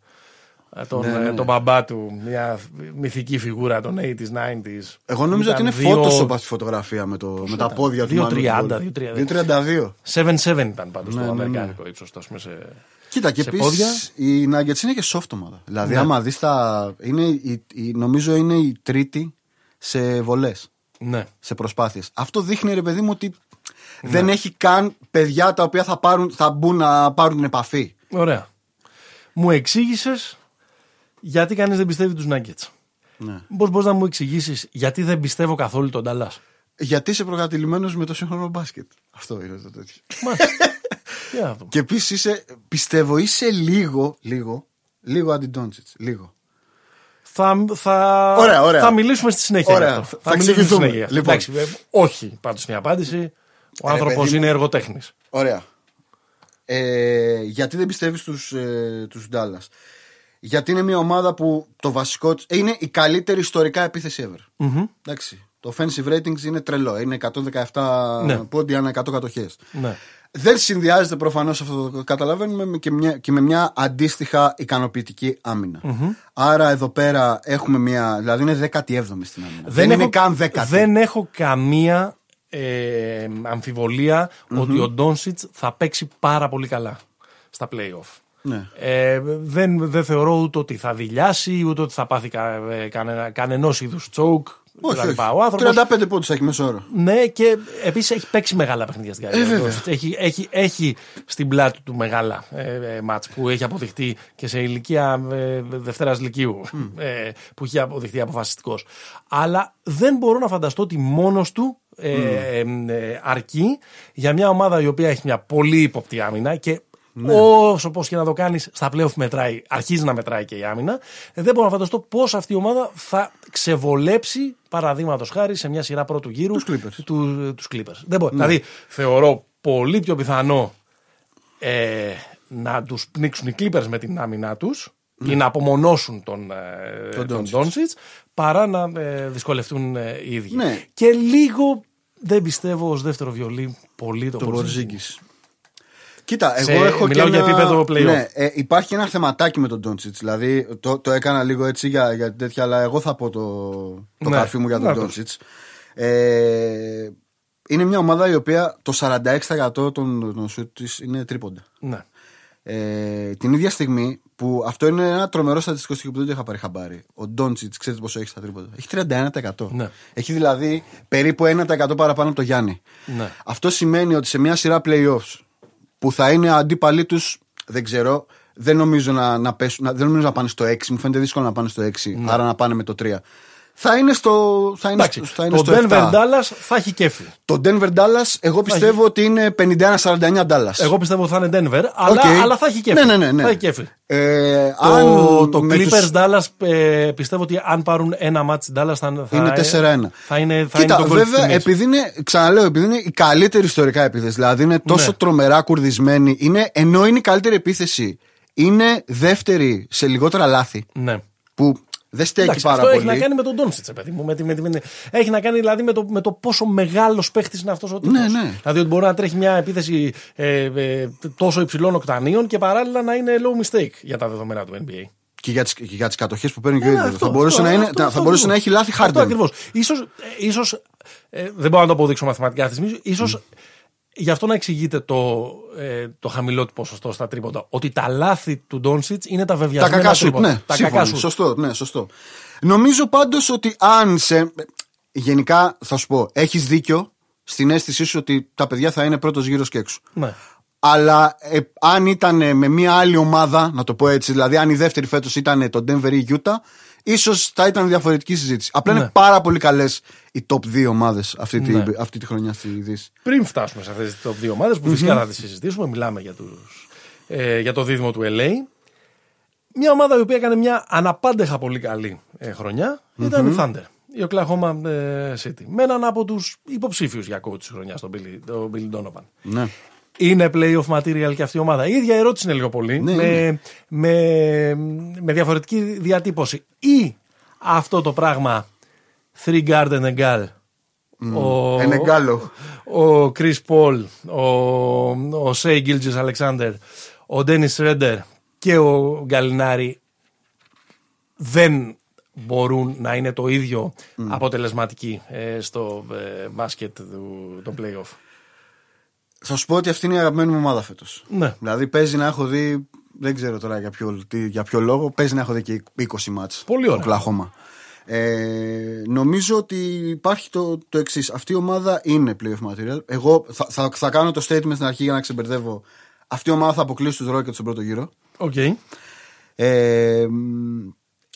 τον, Ναι, ναι. ε, τον μπαμπά του, μια μυθική φιγούρα των 80s, 90s. Εγώ νομίζω ότι Ήταν είναι δύο- Photoshop αυτή η φωτογραφία με, το, με τα πόδια του. 2.30, Μάνου 2.32. 2.32. 7-7 ήταν πάντως Ναι, το ναι, ναι. αμερικάνικο ύψος. ας πούμε, σε... Κοίτα, και σε επίσης πόδια. οι Nuggets είναι και soft ομάδα. Δηλαδή, Ναι. άμα δεις τα. Είναι, η, η- νομίζω είναι η τρίτη σε βολές, Ναι. σε προσπάθειες. Αυτό δείχνει, ρε παιδί μου, ότι δεν έχει καν παιδιά τα οποία θα, πάρουν, θα μπουν να πάρουν την επαφή. Ωραία. Μου εξήγησες γιατί κανείς δεν πιστεύει τους Nuggets; Ναι. Πώς μπορείς να μου εξηγήσεις γιατί δεν πιστεύω καθόλου τον Dallas; Γιατί είσαι προκατηλημένος με το σύγχρονο μπάσκετ; Αυτό είναι το τέτοιο. Μάλιστα. Για να δούμε. Και επίσης είσαι, πιστεύω, είσαι λίγο, λίγο, λίγο αντιντόντσιτ. Λίγο. Θα, θα, Ωραία, ωραία. θα μιλήσουμε στη συνέχεια. Ωραία, γι' αυτό. θα μιλήσουμε στη εξηγηθούμε. συνέχεια. Λοιπόν. Εντάξει, ε, όχι πάντως είναι η απάντηση. Ο Ρε, άνθρωπος παιδί μου. είναι εργοτέχνης. Ωραία. Ε, γιατί δεν πιστεύεις στους, ε, τους Dallas; Γιατί είναι μια ομάδα που το βασικό της είναι η καλύτερη ιστορικά επίθεση ever. Εντάξει. Το offensive ratings είναι τρελό. Είναι 117 Ναι. πόντι ανά 100 κατοχές. Ναι. Δεν συνδυάζεται προφανώς αυτό το καταλαβαίνουμε με και, μια, και με μια αντίστοιχα ικανοποιητική άμυνα. Άρα εδώ πέρα έχουμε μια. Δηλαδή είναι 17η στην άμυνα. Δεν, είναι καν 10η. δεν έχω καμία ε, αμφιβολία ότι ο Ντόνσιτς θα παίξει πάρα πολύ καλά στα playoff. Ναι. Ε, δεν, δεν θεωρώ ούτε ότι θα δηλιάσει, ούτε ότι θα πάθει κα, ε, κανένα, κανενός είδους τσόκ. Όχι, κτλ. όχι. Ο άνθρωπος 35 πόντους θα έχει μέσω όρο. Ναι, και επίσης έχει παίξει μεγάλα παιχνίδια στην καριέρα. Ε, του. βέβαια. Έχει, έχει, έχει στην πλάτη του μεγάλα ε, ε, μάτς που έχει αποδειχτεί και σε ηλικία ε, Δευτέρας Λυκείου ε, που έχει αποδειχτεί αποφασιστικός. Αλλά δεν μπορώ να φανταστώ ότι μόνος του ε, ε, ε, αρκεί για μια ομάδα η οποία έχει μια πολύ ύποπτη άμυνα και Ναι. όσο πώς και να το κάνεις, στα playoff μετράει, αρχίζει να μετράει και η άμυνα. Ε, δεν μπορώ να φανταστώ πώς αυτή η ομάδα θα ξεβολέψει, παραδείγματος χάρη, σε μια σειρά πρώτου γύρου Τους Clippers. Ναι. του, τους Clippers. Δεν μπορώ. Δηλαδή, θεωρώ πολύ πιο πιθανό ε, να τους πνίξουν οι Clippers με την άμυνά τους ή να απομονώσουν τον, ε, Τον τον Doncic. Doncic παρά να ε, δυσκολευτούν ε, οι ίδιοι. Ναι. Και λίγο δεν πιστεύω ως δεύτερο βιολί πολύ το, Το Porzingis. Πορζίγκη. Κοίτα, Σε- εγώ έχω μιλάω και για ένα... επίπεδο playoff. Ναι, ε, υπάρχει ένα θεματάκι με τον Ντόντσιτς. Δηλαδή, το, το έκανα λίγο έτσι για, για τέτοια, αλλά εγώ θα πω το, το Ναι. καρφί μου για τον Να Ντόντσιτς. Ε, είναι μια ομάδα η οποία το 46% των, των σουτ της είναι τρίποντα. Ναι. Ε, την ίδια στιγμή που αυτό είναι ένα τρομερό στατιστικό στοιχείο που δεν το είχα πάρει χαμπάρι. Ο Ντόντσιτς, ξέρετε πόσο έχει στα τρίποντα; Έχει 31%. Ναι. Έχει δηλαδή περίπου 1% παραπάνω από το Γιάννη. Ναι. Αυτό σημαίνει ότι σε μια σειρά playoffs που θα είναι αντίπαλοι τους, δεν ξέρω, δεν νομίζω να, να, πέσουν, να, δεν νομίζω να πάνε στο 6. Μου φαίνεται δύσκολο να πάνε στο 6, άρα να πάνε με το 3. Θα είναι στο, θα είναι Εντάξει, στο, θα είναι το στο 7. Denver Dallas θα έχει κέφι. Το Denver Dallas, εγώ πιστεύω ότι είναι 51-49 Dallas. Εγώ πιστεύω ότι θα είναι Denver, αλλά, Οκ. αλλά θα έχει κέφι. Ναι, ναι, ναι, ναι. Θα έχει κέφι. Ε, Το, αν το με Clippers τους- Dallas ε, πιστεύω ότι αν πάρουν ένα ματς Dallas θα, θα Είναι 4-1. Θα είναι, θα Κοίτα, είναι το γκολ βέβαια, της τιμής. επειδή είναι, ξαναλέω, επειδή είναι η καλύτερη ιστορικά επίθεση, δηλαδή είναι τόσο Ναι. τρομερά κουρδισμένη, είναι, ενώ είναι η καλύτερη επίθεση, είναι δεύτερη σε λιγότερα λάθη, Ναι. που δεν στέκει Εντάξει, πάρα αυτό πολύ. έχει να κάνει με τον Ντόνσιτ, παιδί μου. Με, τη- με, τη- με, τη- έχει να κάνει δηλαδή με το, με το πόσο μεγάλος παίχτης είναι αυτός ο τύπος. Ναι, ναι. Δηλαδή ότι μπορεί να τρέχει μια επίθεση ε, ε, τόσο υψηλών οκτανίων και παράλληλα να είναι low mistake για τα δεδομένα του NBA. Και για τις, και για τις κατοχές που παίρνει και ο Ε, ίδιος. αυτό, θα μπορούσε, αυτό, να, είναι, αυτό, θα αυτό μπορούσε να ακριβώς. έχει λάθη Αυτό Harden. ακριβώς. Ίσως, ε, ίσως, ε, δεν μπορώ να το αποδείξω μαθηματικά αυτή τη στιγμή. Ίσως γι' αυτό να εξηγείται το, ε, το χαμηλό του ποσοστό στα τρίποντα. Ότι τα λάθη του Ντόνσιτς είναι τα Τα βεβαιασμένα κακά σου, τρίποντα. ναι, τα σύμφωνο. κακά σου. Σωστό, ναι, σωστό. Νομίζω πάντως ότι αν σε, γενικά θα σου πω, έχεις δίκιο στην αίσθησή σου ότι τα παιδιά θα είναι πρώτος γύρος και έξω. Ναι. Αλλά ε, αν ήταν ε, με μια άλλη ομάδα, να το πω έτσι, δηλαδή αν η δεύτερη φέτος ήταν το Denver ή Utah, ίσως θα ήταν διαφορετική συζήτηση. Απλά Ναι. είναι πάρα πολύ καλές οι top 2 ομάδες αυτή, τη- Ναι. αυτή τη χρονιά στη Δύση. Πριν φτάσουμε σε αυτές τις top δύο ομάδες που φυσικά θα τις συζητήσουμε, μιλάμε για, τους, ε, για το δίδυμο του LA. Μια ομάδα η οποία έκανε μια αναπάντεχα πολύ καλή ε, χρονιά ήταν η Thunder, η Oklahoma ε, City. Με έναν από τους υποψήφιους για coach της χρονιάς, τον Billy, τον Billy Donovan. Ναι. Είναι playoff material και αυτή η ομάδα. Η ίδια ερώτηση είναι λίγο πολύ. Ναι, με, είναι. με, με διαφορετική διατύπωση. Ή αυτό το πράγμα Three Garden Egal. Ο, Ενεγκάλο. ο Chris Paul, ο, ο Shea Gilgis Alexander, ο Dennis Schroeder και ο Γκαλινάρη δεν μπορούν να είναι το ίδιο αποτελεσματικοί ε, στο ε, μπάσκετ του, των playoff. Θα σου πω ότι αυτή είναι η αγαπημένη μου ομάδα φέτος. Ναι. Δηλαδή παίζει να έχω δει, δεν ξέρω τώρα για ποιο, τι- για ποιο λόγο, παίζει να έχω δει και 20 ματς. Πολύ ωραία. Οκλαχόμα. Ε, νομίζω ότι υπάρχει το, το εξής. Αυτή η ομάδα είναι playoff material. Εγώ θα, θα, θα κάνω το statement στην αρχή για να ξεμπερδεύω. Αυτή η ομάδα θα αποκλείσει τους Rockets στον πρώτο γύρο. Οκ. Ε, μ,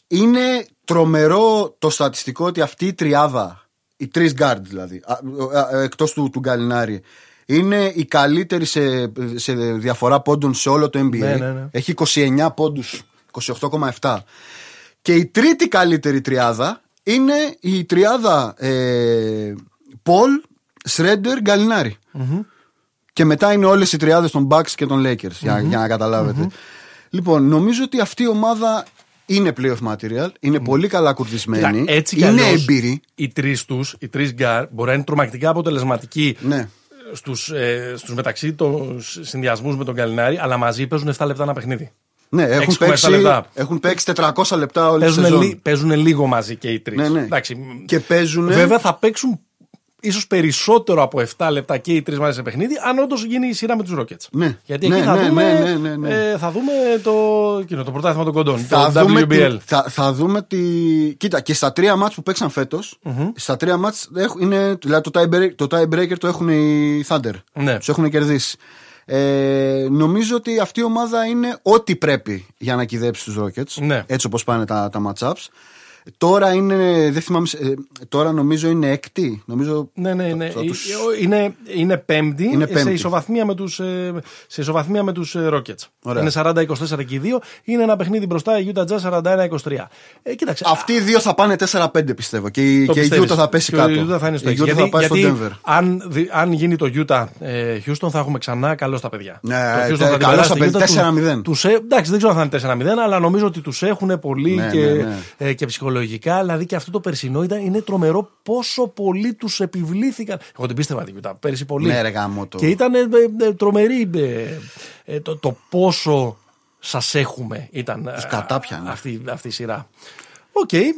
είναι τρομερό το στατιστικό ότι αυτή η τριάδα, οι τρεις guard δηλαδή, α, α, εκτός του, του Γκαλινάρη, είναι η καλύτερη σε, σε διαφορά πόντων σε όλο το NBA. Ναι, ναι, ναι. Έχει 29 πόντους, 28,7. Και η τρίτη καλύτερη τριάδα είναι η τριάδα ε, Paul, Schroeder, Γκαλινάρη. Και μετά είναι όλες οι τριάδες των Bucks και των Lakers, για, για να καταλαβετε Λοιπόν, νομίζω ότι αυτή η ομάδα είναι playoff material, είναι πολύ καλά κουρδισμένη, Κοίτα, έτσι κι είναι αλλιώς, έμπειροι. Οι τρεις τους, οι τρεις γκάρ, μπορεί να είναι τρομακτικά αποτελεσματικοί Ναι. Στους, ε, στους μεταξύ των συνδυασμούς με τον Γκαλινάρι, αλλά μαζί παίζουν 7 λεπτά ένα παιχνίδι. Ναι, έχουν 6,7 παίξει, λεπτά. έχουν παίξει 400 λεπτά όλη τη Παίζουν, σεζόν. λι- παίζουν λίγο μαζί και οι τρεις. Ναι, ναι. Και παίζουν. Βέβαια θα παίξουν ίσως περισσότερο από 7 λεπτά και οι τρεις μαζί σε παιχνίδι, αν όντως γίνει η σειρά με τους Rockets. Ναι. Γιατί Ναι, εκεί θα, ναι, δούμε, ναι, ναι, ναι, ναι. ε, θα δούμε το, εκείνο, το πρωτάθλημα των κοντών. θα, το δούμε WBL. τη, θα, θα δούμε τη. Κοίτα, και στα τρία μάτς που παίξαν φέτος, στα τρία μάτς έχουν- είναι, δηλαδή το, tiebreak, το tiebreaker το έχουν οι Thunder. Ναι. Τους έχουν κερδίσει. Ε, νομίζω ότι αυτή η ομάδα είναι ό,τι πρέπει για να κυδέψει τους Rockets. Ναι. Έτσι όπως πάνε τα, τα matchups. Τώρα είναι, δεν θυμάμαι, ε, τώρα νομίζω είναι έκτη. Νομίζω Ναι, ναι, ναι. θα τους- Είναι, είναι πέμπτη, Είναι σε πέμπτη. ισοβαθμία με τους, ε, σε ισοβαθμία με τους ε, Rockets. Ωραία. Είναι 40-24 και οι δύο. Είναι ένα παιχνίδι μπροστά η Utah Jazz 41-23. Ε, κοίταξε. Αυτοί οι δύο θα πάνε 4-5 πιστεύω. Και, η- Το και η πιστεύεις. Utah θα πέσει Και κάτω. Η Utah θα είναι στο η έξι. Utah γιατί, θα πάει γιατί στο Denver. αν, δι- αν γίνει το Utah ε, Houston θα έχουμε ξανά καλό στα παιδιά. Ναι, το ε, Houston τε- θα την καλό περάσει στα τη παιδιά, Utah, 4-0. Τους, ε, εντάξει, δεν ξέρω αν θα είναι 4-0, αλλά νομίζω ότι τους έχουν πολύ Ναι, και, ναι, ναι. ε, και ψυχολογικά. Δηλαδή και αυτό το περσινό ήταν, είναι τρομερό πόσο πολύ τους επιβλήθηκαν. Εγώ την πίστευα την Utah πέρυσι πολύ. Ναι, ρε γάμο το. Και ήταν ε, ε, τρομερή ε, ε, το, το πόσο σας έχουμε ήταν ε, κατάπιανε. αυτή, αυτή η σειρά. Οκ, ε,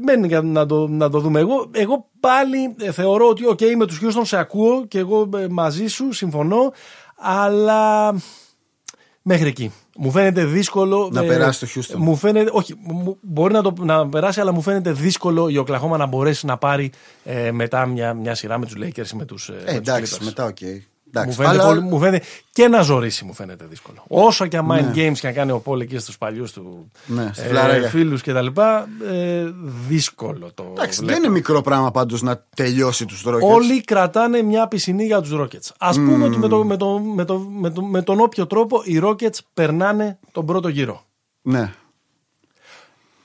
μένει για να το, να το δούμε. Εγώ, εγώ πάλι ε, θεωρώ ότι οκ, με τους Houston σε ακούω και εγώ ε, μαζί σου συμφωνώ, αλλά μέχρι εκεί. Μου φαίνεται δύσκολο. Να περάσει το Houston. Μου φαίνεται, όχι, μου- μπορεί να, το, να περάσει, αλλά μου φαίνεται δύσκολο η Οκλαχώμα να μπορέσει να πάρει ε, μετά μια, μια σειρά με τους Lakers ή με τους, ε, Ε, με τους εντάξει, Clippers. μετά οκ. Μου Εντάξει, φαίνεται, αλλά- πολύ, μου φαίνεται και να ζορίσει μου φαίνεται δύσκολο. Όσο και αν mind Ναι. games και αν κάνει ο Πολ εκεί στους παλιούς του Ναι, στα ε, φιλαράκια. φίλους και τα λοιπά, ε, δύσκολο το Εντάξει, βλέπω. δεν είναι μικρό πράγμα πάντως να τελειώσει τους Rockets. Όλοι κρατάνε μια πισινή για τους Rockets. Ας πούμε ότι με, το, με, το, με, το, με, το, με τον όποιο τρόπο οι Rockets περνάνε τον πρώτο γύρο. Ναι.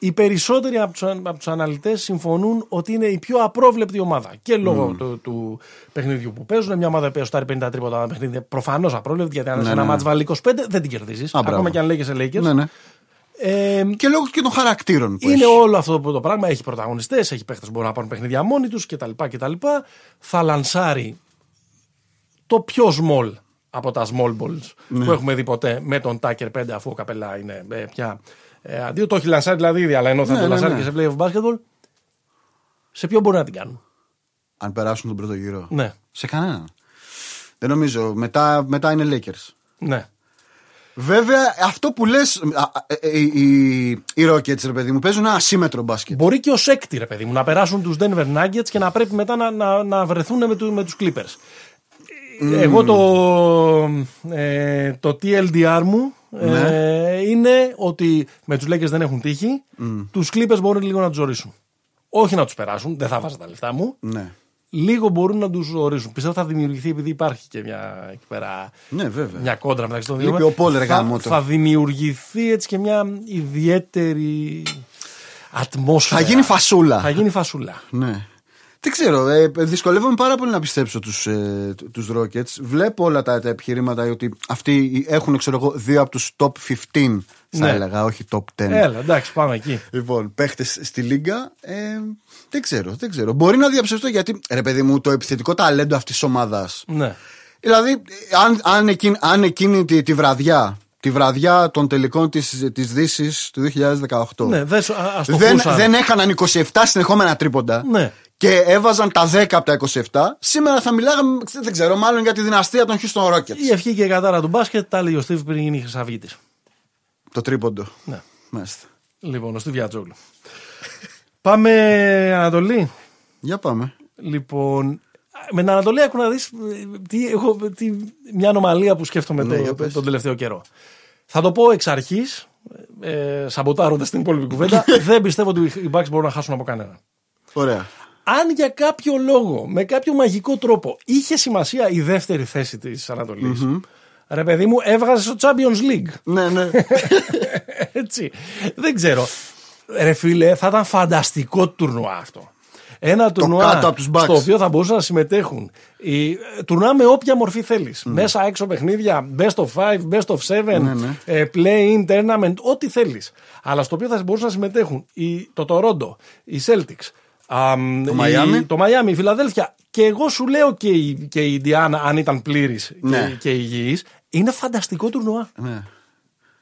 Οι περισσότεροι από τους, από τους αναλυτές συμφωνούν ότι είναι η πιο απρόβλεπτη ομάδα. Και λόγω του, του παιχνιδιού που παίζουν. Μια ομάδα που στάρει 50 τρίποτα ένα παιχνίδι προφανώς απρόβλεπτη, γιατί αν Ναι, σε ναι, ένα ναι. μάτς βάλει 25 δεν την κερδίζεις. μπράβο. Ακόμα και αν λέγεσαι Lakers. ναι, ναι. Ε, Και λόγω και των χαρακτήρων που είναι έχεις. όλο αυτό το πράγμα. Έχει πρωταγωνιστές, έχει παίχτες που μπορούν να πάρουν παιχνίδια μόνοι τους κτλ, κτλ. Θα λανσάρει το πιο small από τα small balls Ναι. που έχουμε δει ποτέ με τον Tucker 5 αφού ο Καπελά είναι ε, πια ε, αντίο. Το έχει λανσάρει δηλαδή ήδη, αλλά ενώ θα Ναι, το ναι, λανσάρει ναι. και σε playoff basketball. Σε ποιο μπορεί να την κάνουν; Αν περάσουν τον πρώτο γύρο. Ναι, Σε κανέναν. Δεν νομίζω. Μετά, μετά είναι Lakers. ναι. Βέβαια, αυτό που λες. Οι, οι Rockets, ρε παιδί μου, παίζουν ένα ασύμετρο μπάσκετ. Μπορεί και ως έκτη, ρε παιδί μου, να περάσουν τους Denver Nuggets και να πρέπει μετά να, να, να βρεθούν με, του, με τους Clippers. Εγώ το, ε, το TLDR μου ε, είναι ότι με τους Lakers δεν έχουν τύχει. Τους Clippers μπορούν λίγο να τους ορίσουν. Όχι να τους περάσουν, δεν θα βάζα τα λεφτά μου. Ναι. Λίγο μπορούν να τους ορίσουν. Πιστεύω θα δημιουργηθεί επειδή υπάρχει και μια, εκεί πέρα, Ναι, βέβαια. μια κόντρα μεταξύ των δύο. Λείπει ο Πολ, ρε θα, γάμο το. θα δημιουργηθεί έτσι και μια ιδιαίτερη ατμόσφαιρα. Θα γίνει φασούλα. Θα γίνει φασούλα. Ναι. Δεν ξέρω. Ε, δυσκολεύομαι πάρα πολύ να πιστέψω τους ε, τους Rockets. Βλέπω όλα τα, τα επιχειρήματα ότι αυτοί έχουν, ξέρω εγώ, δύο από τους top 15, θα Ναι. έλεγα, όχι top 10. Έλα, εντάξει, πάμε εκεί. Λοιπόν, παίχτες στη Λίγκα. Ε, δεν ξέρω, δεν ξέρω. Μπορεί να διαψευστώ γιατί, ρε παιδί μου, το επιθετικό ταλέντο αυτής της ομάδας. Ναι. Δηλαδή, αν, αν, εκείνη, αν εκείνη τη, τη βραδιά, τη βραδιά των τελικών της, της Δύσης του 2018, Ναι, δες, α, ας το δεν, πούσαν. δεν έκαναν 27 συνεχόμενα τρίποντα Ναι. Και έβαζαν τα 10 από τα 27, σήμερα θα μιλάγαμε, δεν ξέρω, μάλλον για τη δυναστεία των Houston Rockets. Η ευχή και η κατάρα του μπάσκετ τα έλεγε ο Στίβ πριν γίνει η Χρυσαυγήτης. Το τρίποντο. Ναι. Μάλιστα. Λοιπόν, ο Στίβ Γιατζόγλου. Πάμε Ανατολή. Για πάμε. Λοιπόν, με την Ανατολή έχω να δεις τι, έχω, τι, μια ανομαλία που σκέφτομαι Ναι, το- για πες. τον τελευταίο καιρό. Θα το πω εξ αρχής, ε, σαμποτάροντας την υπόλοιπη κουβέντα. δεν πιστεύω ότι οι Bucks μπορούν να χάσουν από κανέναν. Ωραία. Αν για κάποιο λόγο, με κάποιο μαγικό τρόπο, είχε σημασία η δεύτερη θέση της ανατολη ρε παιδί μου, έβγαζε στο Champions League. ναι, ναι. Έτσι. Δεν ξέρω. Ρε φίλε, θα ήταν φανταστικό τουρνουά αυτό. Ένα τουρνουά κάτω από τους Bucks. στο οποίο θα μπορούσαν να συμμετέχουν. Η, τουρνουά με όποια μορφή θέλεις. Μέσα έξω παιχνίδια, best of 5, best of 7, Ναι, ναι. ε, play-in, tournament, ό,τι θέλεις. Αλλά στο οποίο θα μπορούσαν να συμμετέχουν η, το Toronto, οι Celtics, αμ, Το η- Miami. το Miami, η Φιλαδέλφια. Και εγώ σου λέω και η, και η Indiana, αν ήταν πλήρης Ναι. και, και υγιής, είναι φανταστικό τουρνουά. ναι.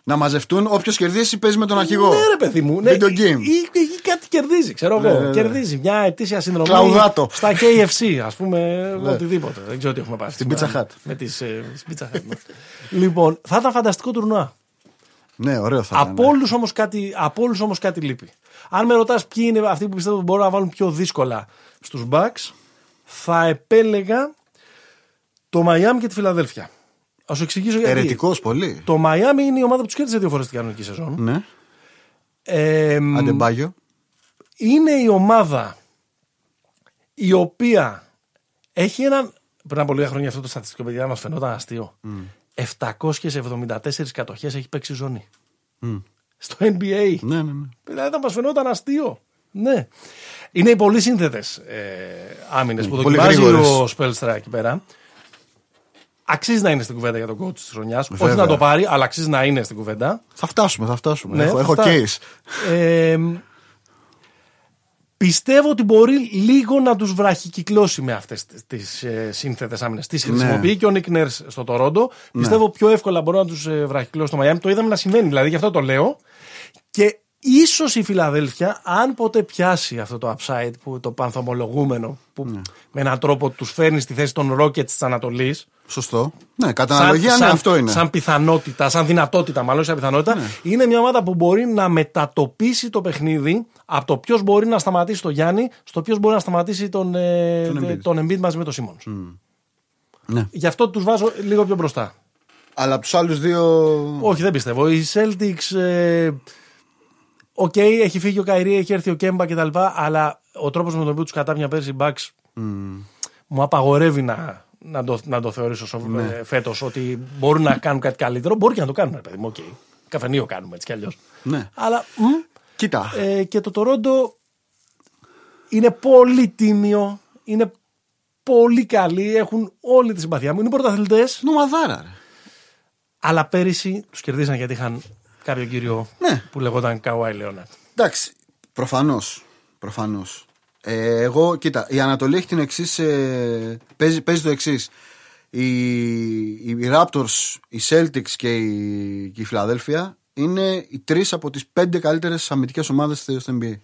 Να μαζευτούν, όποιος κερδίσει παίζει με τον αρχηγό. Ναι, ρε παιδί μου. Ναι, Video game. Ή, ή, ή κάτι κερδίζει, ξέρω Ναι, εγώ. ναι, ναι. Κερδίζει μια ετήσια συνδρομή. Κλαουδάτο. Στα KFC, ας πούμε, οτιδήποτε. Δεν ξέρω τι έχουμε πάει. Στην Pizza Hut. Με τις, ε, στην Pizza Hut. ναι. λοιπόν, θα ήταν φανταστικό τουρνουά. Ναι, ωραίο θα ήταν. Από όλους όμως κάτι, από όλους όμως κάτι λείπει. Αν με ρωτάς ποιοι είναι αυτοί που πιστεύω ότι μπορούν να βάλουν πιο δύσκολα στους Bucks, θα επέλεγα το Miami και τη Φιλαδέλφια. Α σου εξηγήσω γιατί. Ερετικός πολύ. Το Miami είναι η ομάδα που τους κέρδισε δύο φορές την κανονική σεζόν. Ναι. Ε, μ, Αντεμπάγιο. είναι η ομάδα η οποία έχει έναν. Πριν από λίγα χρόνια αυτό το στατιστικό παιδιά μας φαινόταν αστείο. 774 κατοχές έχει παίξει η ζώνη. Στο NBA. Ναι, ναι, ναι. Δηλαδή θα μας φαινόταν αστείο. Ναι. Είναι οι πολύ σύνθετες ε, άμυνες που Πολύ δοκιμάζει γρήγορες. ο Σπέλστρα εκεί πέρα. Αξίζει να είναι στην κουβέντα για τον coach της χρονιάς. Όχι Βέβαια. να το πάρει, αλλά αξίζει να είναι στην κουβέντα. Θα φτάσουμε, θα φτάσουμε. Ναι, έχω θα έχω φτάσει. case. Ε, πιστεύω ότι μπορεί λίγο να τους βραχικυκλώσει με αυτές τις ε, σύνθετες άμυνες. Τις χρησιμοποιεί και ο Νίκ Νέρς στο Τορόντο. Πιστεύω πιο εύκολα μπορεί να τους ε, βραχικυκλώσει το Μαϊάμι. Το είδαμε να συμβαίνει, δηλαδή γι' αυτό το λέω. Και ίσως η Φιλαδέλφια, αν ποτέ πιάσει αυτό το upside, που, το πανθομολογούμενο, που με έναν τρόπο τους φέρνει στη θέση των Rockets της Ανατολής, Σωστό. Ναι, κατά αναλογία, ναι, αυτό είναι. Σαν πιθανότητα, σαν δυνατότητα, μάλλον σαν πιθανότητα, είναι μια ομάδα που μπορεί να μετατοπίσει το παιχνίδι από το ποιος μπορεί να σταματήσει τον Γιάννη στο ποιος μπορεί να σταματήσει τον, ε, Τον τον, Embiid. τον Embiid μαζί με τον Σίμον. Ναι. Γι' αυτό τους βάζω λίγο πιο μπροστά. Αλλά από τους άλλους δύο. Όχι, δεν πιστεύω. Οι Celtics. Ε, Οκ, έχει φύγει ο Κάιρι, έχει έρθει ο Κέμπα κτλ. Αλλά ο τρόπος με τον οποίο τους κατάπιαν πέρσι οι Bucks μου απαγορεύει να, να, το, να το θεωρήσω σοβ... Ναι. φέτος ότι μπορούν να κάνουν κάτι καλύτερο. Μπορεί και να το κάνουν, ρε παιδί μου. Οκ. Καφενείο κάνουμε έτσι κι αλλιώς. Ναι. Αλλά μ, Κοίτα. ε, και το Τορόντο είναι πολύ τίμιο. Είναι πολύ καλοί. Έχουν όλη τη συμπαθιά μου. Είναι πρωταθλητές. Νομαδάρα, ρε. Αλλά πέρυσι τους κερδίσαν γιατί είχαν κάποιο κύριο Ναι. που λεγόταν Καουάι Λέοναρτ. Εντάξει, προφανώς. Προφανώς. Ε, εγώ, κοίτα, η Ανατολή έχει την εξής. Ε, παίζει, παίζει το εξής. Οι, οι, οι Raptors, οι Celtics και η, και η Φιλαδέλφια είναι οι τρεις από τις πέντε καλύτερες αμυντικές ομάδες στο στο NBA.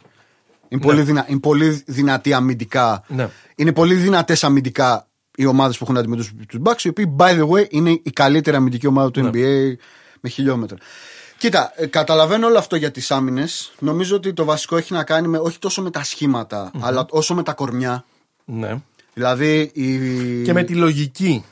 Είναι, πολύ δυνα, είναι πολύ δυνατή αμυντικά. Ναι. Είναι πολύ δυνατές αμυντικά οι ομάδες που έχουν αντιμετωπίσει τους Bucks, οι οποίοι, by the way, είναι η καλύτερη αμυντική ομάδα του NBA με χιλιόμετρα. Κοίτα, ε, καταλαβαίνω όλο αυτό για τις άμυνες. Νομίζω ότι το βασικό έχει να κάνει με, όχι τόσο με τα σχηματα αλλά όσο με τα κορμιά. Ναι. Δηλαδή. Η... Και με τη λογική.